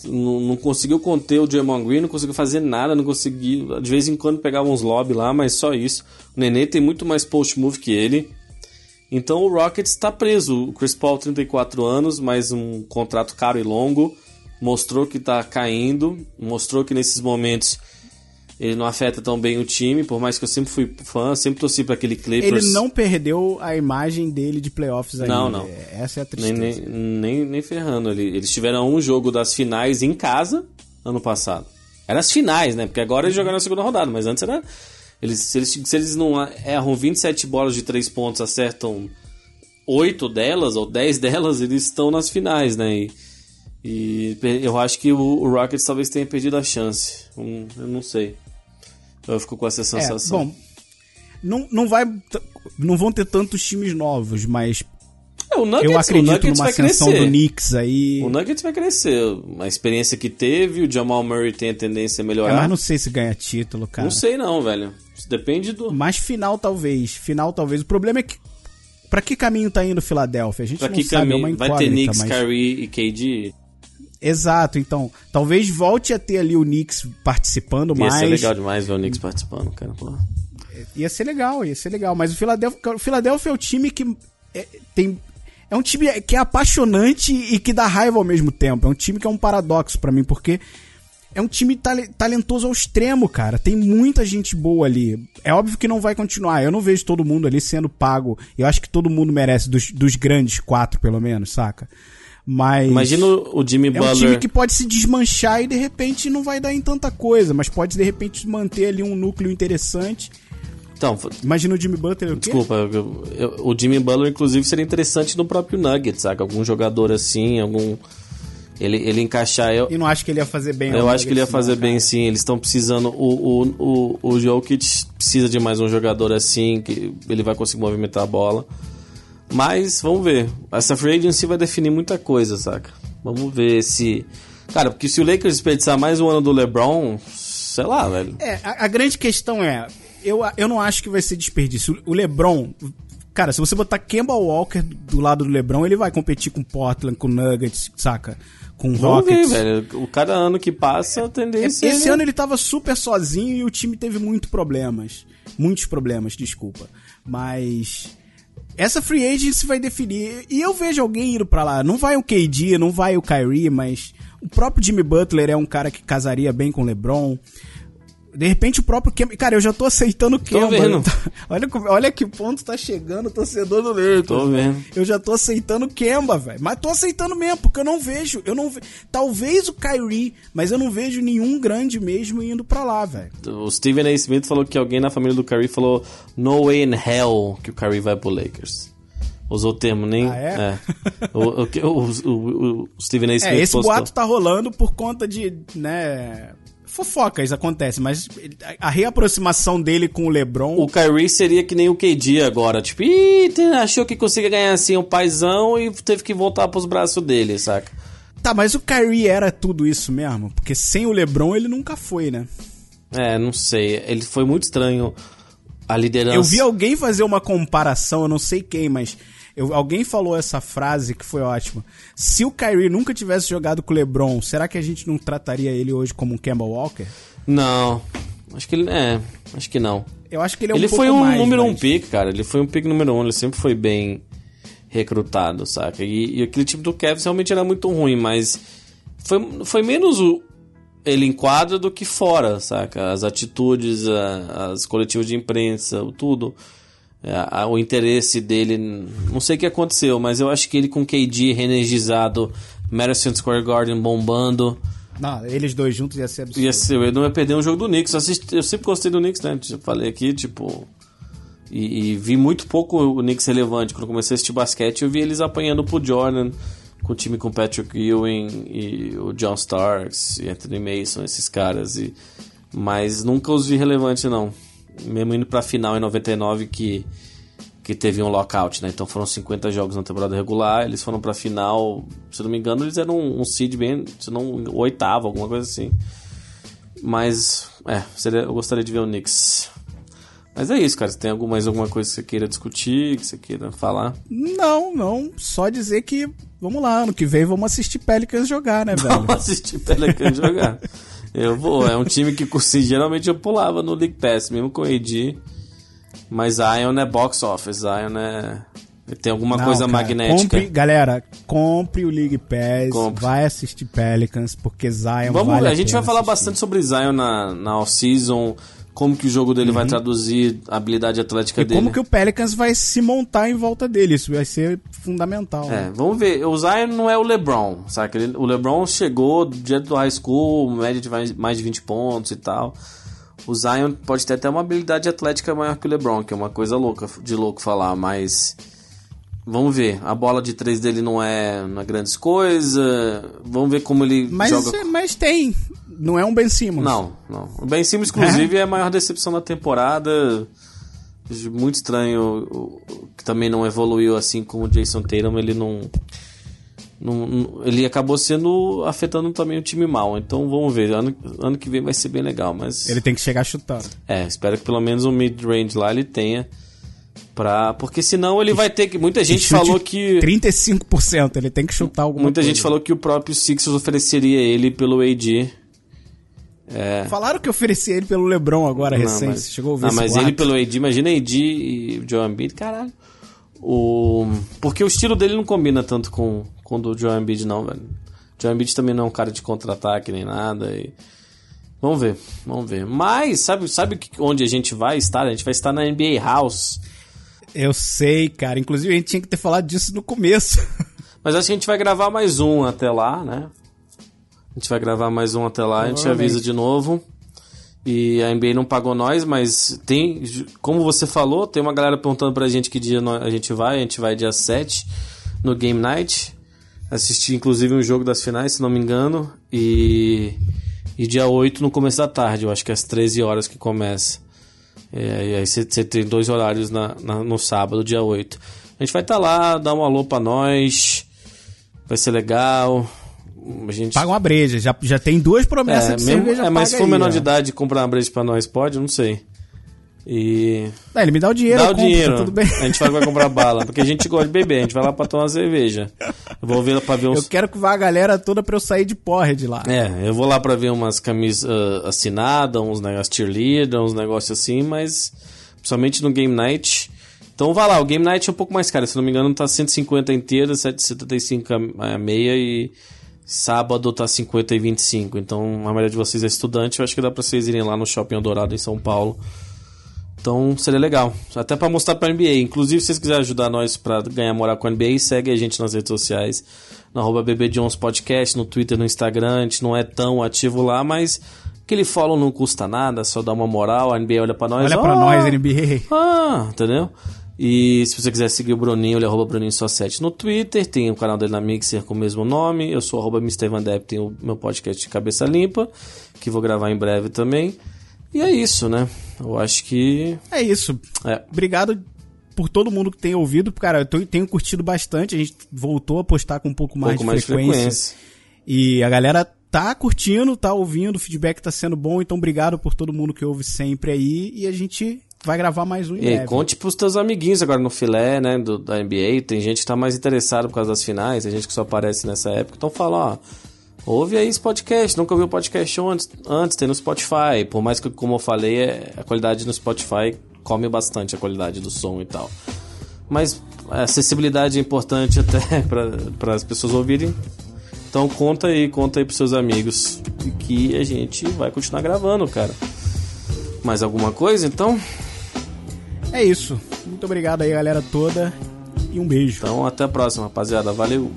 S3: Não, não, conseguiu conter o Draymond Green, não conseguiu fazer nada, não conseguiu. De vez em quando pegava uns lobby lá, mas só isso. O Nenê tem muito mais post move que ele. Então o Rockets está preso. O Chris Paul, 34 anos, mais um contrato caro e longo. Mostrou que está caindo, mostrou que nesses momentos ele não afeta tão bem o time, por mais que eu sempre fui fã, sempre torci para aquele Clippers.
S2: Ele não perdeu a imagem dele de playoffs ainda.
S3: Não, não.
S2: Essa é a tristeza.
S3: Nem, nem, nem, nem ferrando. Eles tiveram um jogo das finais em casa ano passado. Era as finais, né? Porque agora eles jogaram na segunda rodada, mas antes era. Eles, se, eles, se eles não erram 27 bolas de 3 pontos, acertam 8 delas ou 10 delas, [LAUGHS] eles estão nas finais, né? E, e eu acho que o, o Rockets talvez tenha perdido a chance. Um, eu não sei. Eu fico com essa é, sensação.
S2: É, bom, não, não vai. Não vão ter tantos times novos, mas
S3: É, o Nuggets,
S2: eu
S3: o
S2: acredito
S3: Nuggets
S2: numa
S3: vai
S2: ascensão
S3: crescer.
S2: do Knicks aí.
S3: O Nuggets vai crescer. A experiência que teve, o Jamal Murray tem a tendência a
S2: É,
S3: melhorar.
S2: mas não sei se ganha título, cara.
S3: Não sei não, velho. Isso depende do...
S2: Mas final talvez, final talvez. O problema é que pra que caminho tá indo o Philadelphia? A gente
S3: Pra
S2: não
S3: que
S2: sabe, é
S3: caminho? Vai ter Knicks,
S2: mas...
S3: Kyrie e KD?
S2: Exato, então, talvez volte a ter ali o Knicks participando
S3: Ia
S2: mais.
S3: ser legal demais ver o Knicks participando, cara. Pô.
S2: Ia ser legal, ia ser legal. Mas o Philadelphia, o Philadelphia é o time que é, tem. É um time que é apaixonante e que dá raiva ao mesmo tempo. É um time que é um paradoxo pra mim, porque é um time tale- talentoso ao extremo, cara. Tem muita gente boa ali. É óbvio que não vai continuar. Eu não vejo todo mundo ali sendo pago. Eu acho que todo mundo merece, dos, dos grandes quatro, pelo menos, saca? Mas.
S3: Imagina o Jimmy
S2: É um
S3: Butler...
S2: time que pode se desmanchar e de repente não vai dar em tanta coisa, mas pode de repente manter ali um núcleo interessante.
S3: Então,
S2: Imagina o Jimmy Butler o
S3: desculpa, eu- eu- o Jimmy Butler, inclusive, seria interessante no próprio Nuggets, saca? Algum jogador assim, algum... Ele, ele encaixar... Eu,
S2: E não acho que ele ia fazer bem.
S3: eu acho que ele ia fazer
S2: não,
S3: bem
S2: cara.
S3: sim. Eles estão precisando. O, o, o, o Jokic precisa de mais um jogador assim, que ele vai conseguir movimentar a bola. Mas vamos ver. Essa free agency vai definir muita coisa, saca? Vamos ver se. Cara, porque se o Lakers desperdiçar mais um ano do LeBron, sei lá, velho.
S2: É, a, a grande questão é, eu, eu não acho que vai ser desperdício. O LeBron, cara, se você botar Kemba Walker do lado do LeBron, ele vai competir com Portland, com Nuggets, saca? Com
S3: Vamos ver,
S2: Rockets.
S3: velho. O cada ano que passa, a
S2: É,
S3: tendência
S2: Esse
S3: é-
S2: ano ele tava super sozinho e o time teve muitos problemas. Muitos problemas, desculpa. Mas essa free agency vai definir. E eu vejo alguém indo pra lá. Não vai o KD, não vai o Kyrie, mas o próprio Jimmy Butler é um cara que casaria bem com o LeBron. De repente o próprio Kemba. Cara, eu já tô aceitando o Kemba.
S3: vendo. [LAUGHS]
S2: Olha, olha que ponto tá chegando o torcedor do Lakers.
S3: Tô vendo.
S2: Eu já tô aceitando o Kemba, velho. Mas tô aceitando mesmo, porque eu não vejo. Eu não ve... Talvez o Kyrie, mas eu não vejo nenhum grande mesmo indo pra lá, velho.
S3: O Stephen A. Smith falou que alguém na família do Curry falou No way in hell que o Curry vai pro Lakers. Usou o termo, nem.
S2: Ah, é?
S3: O, o, o, o, o Stephen A. [LAUGHS] Smith
S2: É, esse
S3: postou.
S2: boato tá rolando por conta de, né. Fofocas acontece, mas a reaproximação dele com o LeBron.
S3: O Kyrie seria que nem o KD agora. Tipo, Ih, achou que conseguia ganhar assim um paizão e teve que voltar pros braços dele, saca?
S2: Tá, mas o Kyrie era tudo isso mesmo? Porque sem o LeBron ele nunca foi, né?
S3: É, não sei. Ele foi muito estranho a liderança.
S2: Eu vi alguém fazer uma comparação, eu não sei quem, mas eu- alguém falou essa frase que foi ótima. Se o Kyrie nunca tivesse jogado com o LeBron, será que a gente não trataria ele hoje como um Kemba Walker?
S3: Não. Acho que ele. É, acho que não.
S2: Eu acho que ele é um
S3: ele foi um
S2: mais,
S3: número um
S2: mas-
S3: pick, cara. Ele foi um pick número um. Ele sempre foi bem recrutado, saca? E, e aquele time do Cavs realmente era muito ruim, mas foi, foi menos o, ele em quadra do que fora, saca? As atitudes, a- as coletivas de imprensa, o tudo. É, o interesse dele, não sei o que aconteceu, mas eu acho que ele com KD reenergizado, Madison Square Garden bombando,
S2: Não, eles dois juntos ia ser absurdo.
S3: Ia ser, eu não ia perder um jogo do Knicks. Eu, assisti- eu sempre gostei do Knicks, né? Já falei aqui, tipo. E, e vi muito pouco o Knicks relevante. Quando comecei a assistir basquete, eu vi eles apanhando pro Jordan, com o time com Patrick Ewing e o John Starks e Anthony Mason, esses caras. E, mas nunca os vi relevante, não. Mesmo indo pra final em 99, que, que teve um lockout, né? Então foram 50 jogos na temporada regular. Eles foram pra final, se não me engano, eles eram um, um seed bem, se não, oitavo, alguma coisa assim. Mas, é, seria- eu gostaria de ver o Knicks. Mas é isso, cara. Você tem algum, mais alguma coisa que você queira discutir, que você queira falar?
S2: Não, não. Só dizer que, vamos lá, ano que vem vamos assistir Pelicans jogar, né, [LAUGHS] velho?
S3: Vamos assistir Pelicans jogar. Eu vou. É um time que assim, geralmente eu pulava no League Pass, mesmo com o AD. Mas Zion é box office. Zion é. Tem alguma
S2: Não,
S3: coisa
S2: cara,
S3: magnética.
S2: Compre, galera, compre o League Pass,
S3: Compre.
S2: vai assistir Pelicans, porque Zion
S3: Vamos,
S2: vale
S3: a gente vai falar
S2: assistir.
S3: bastante sobre Zion na, na off-season, como que o jogo dele vai traduzir a habilidade atlética
S2: Uhum. E
S3: dele.
S2: como que o Pelicans vai se montar em volta dele, isso vai ser fundamental.
S3: É,
S2: né?
S3: vamos ver. O Zion não é o LeBron, saca? Ele- o LeBron chegou diante do high school, média de mais, mais de 20 pontos e tal. O Zion pode ter até uma habilidade atlética maior que o LeBron, que é uma coisa louca, de louco falar, mas vamos ver. A bola de três dele não é, não é grandes coisas. Vamos ver como ele
S2: Mas,
S3: joga.
S2: mas tem, não é um Ben Simmons.
S3: Não, não. O Ben Simmons, inclusive, é a maior decepção da temporada. muito estranho que também não evoluiu assim como o Jason Tatum, ele não, não- ele acabou sendo afetando também o time mal. Então vamos ver, ano, ano que vem vai ser bem legal, mas
S2: Ele tem que chegar chutando.
S3: é, espero que pelo menos o mid-range lá ele tenha pra, porque senão ele vai ter que muita gente falou que
S2: 35%, ele tem que chutar alguma
S3: muita
S2: coisa.
S3: gente falou que o próprio Sixers ofereceria ele pelo AD.
S2: Falaram que oferecia ele pelo LeBron agora,
S3: Não,
S2: recente.
S3: mas-
S2: chegou a ouvir
S3: Não,
S2: esse
S3: mas ele pelo AD, imagina AD e o Joel Embiid, caralho. O... Porque o estilo dele não combina tanto com, com o do Joel Embiid, não, velho. O Joel Embiid também não é um cara de contra-ataque nem nada. E... Vamos ver, vamos ver. Mas, sabe, sabe onde a gente vai estar? A gente vai estar na NBA House.
S2: Eu sei, cara. Inclusive, a gente tinha que ter falado disso no começo. [LAUGHS]
S3: Mas acho que a gente vai gravar mais um até lá, né? A gente vai gravar mais um até lá, a gente avisa de novo. E a NBA não pagou nós, mas tem, como você falou, tem uma galera perguntando pra gente que dia a gente vai. A gente vai dia 7 no Game Night. Assistir inclusive um jogo das finais, se não me engano. E, e dia 8 no começo da tarde, eu acho que é às 13 horas que começa. É, e aí você tem dois horários na, na- no sábado, dia 8. A gente vai estar lá, dar um alô pra nós. Vai ser legal. A gente.
S2: Paga uma breja. Já, já tem duas promessas
S3: é,
S2: de
S3: mesmo,
S2: cerveja
S3: é, mas se for
S2: aí,
S3: menor
S2: ó.
S3: de idade comprar uma breja pra nós, pode? Eu Não sei. E.
S2: Não, ele me dá o dinheiro,
S3: Dá
S2: eu
S3: o
S2: compro,
S3: dinheiro.
S2: tá tudo bem.
S3: A gente vai, vai comprar bala. Porque a gente gosta de beber, a gente vai lá pra tomar uma cerveja. Eu vou ver pra ver
S2: Eu
S3: uns.
S2: quero que vá a galera toda pra eu sair de porra de lá.
S3: É, eu vou lá pra ver umas camisas ah, assinadas, uns negócios cheerleader, uns negócios assim, mas principalmente no Game Night. Então vai lá, o Game Night é um pouco mais caro, se não me engano tá 150 inteira, 775 a a meia e sábado tá 50 e 25. Então a maioria de vocês é estudante, eu acho que dá pra vocês irem lá no Shopping Eldorado em São Paulo. Então seria legal, até pra mostrar pra NBA. Inclusive, se vocês quiserem ajudar nós pra ganhar moral com a NBA, segue a gente nas redes sociais, no arroba Podcast, no Twitter, no Instagram. A gente não é tão ativo lá, mas aquele follow não custa nada, só dá uma moral. A NBA olha pra nós.
S2: Olha pra
S3: "Ah,
S2: nós, NBA.
S3: ah, entendeu? E se você quiser seguir o Bruninho, ele é arroba Bruninho só 7 no Twitter, tem o canal dele na Mixer com o mesmo nome, eu sou arroba Mr. Van Depp, tem o meu podcast de Cabeça Limpa, que vou gravar em breve também. E é isso, né? Eu acho que...
S2: É isso.
S3: É,
S2: Obrigado por todo mundo que tem ouvido. Cara, eu tô- tenho curtido bastante. A gente voltou a postar com um pouco
S3: um
S2: mais,
S3: pouco
S2: de,
S3: mais de
S2: frequência.
S3: frequência.
S2: E a galera tá curtindo, tá ouvindo, o feedback tá sendo bom. Então, obrigado por todo mundo que ouve sempre aí. E a gente vai gravar mais um em
S3: E
S2: breve.
S3: conte pros teus amiguinhos agora no filé, né, do, da NBA. Tem gente que tá mais interessada por causa das finais, tem gente que só aparece nessa época. Então fala, ó, ouve aí esse podcast. Nunca ouviu o podcast antes, antes, tem no Spotify. Por mais que, como eu falei, é- a qualidade no Spotify come bastante a qualidade do som e tal. Mas a acessibilidade é importante [LAUGHS] até para as pessoas ouvirem. Então conta aí, conta aí pros seus amigos que a gente vai continuar gravando, cara. Mais alguma coisa, então?
S2: É isso. Muito obrigado aí, galera toda. E um beijo.
S3: Então, até a próxima, rapaziada. Valeu!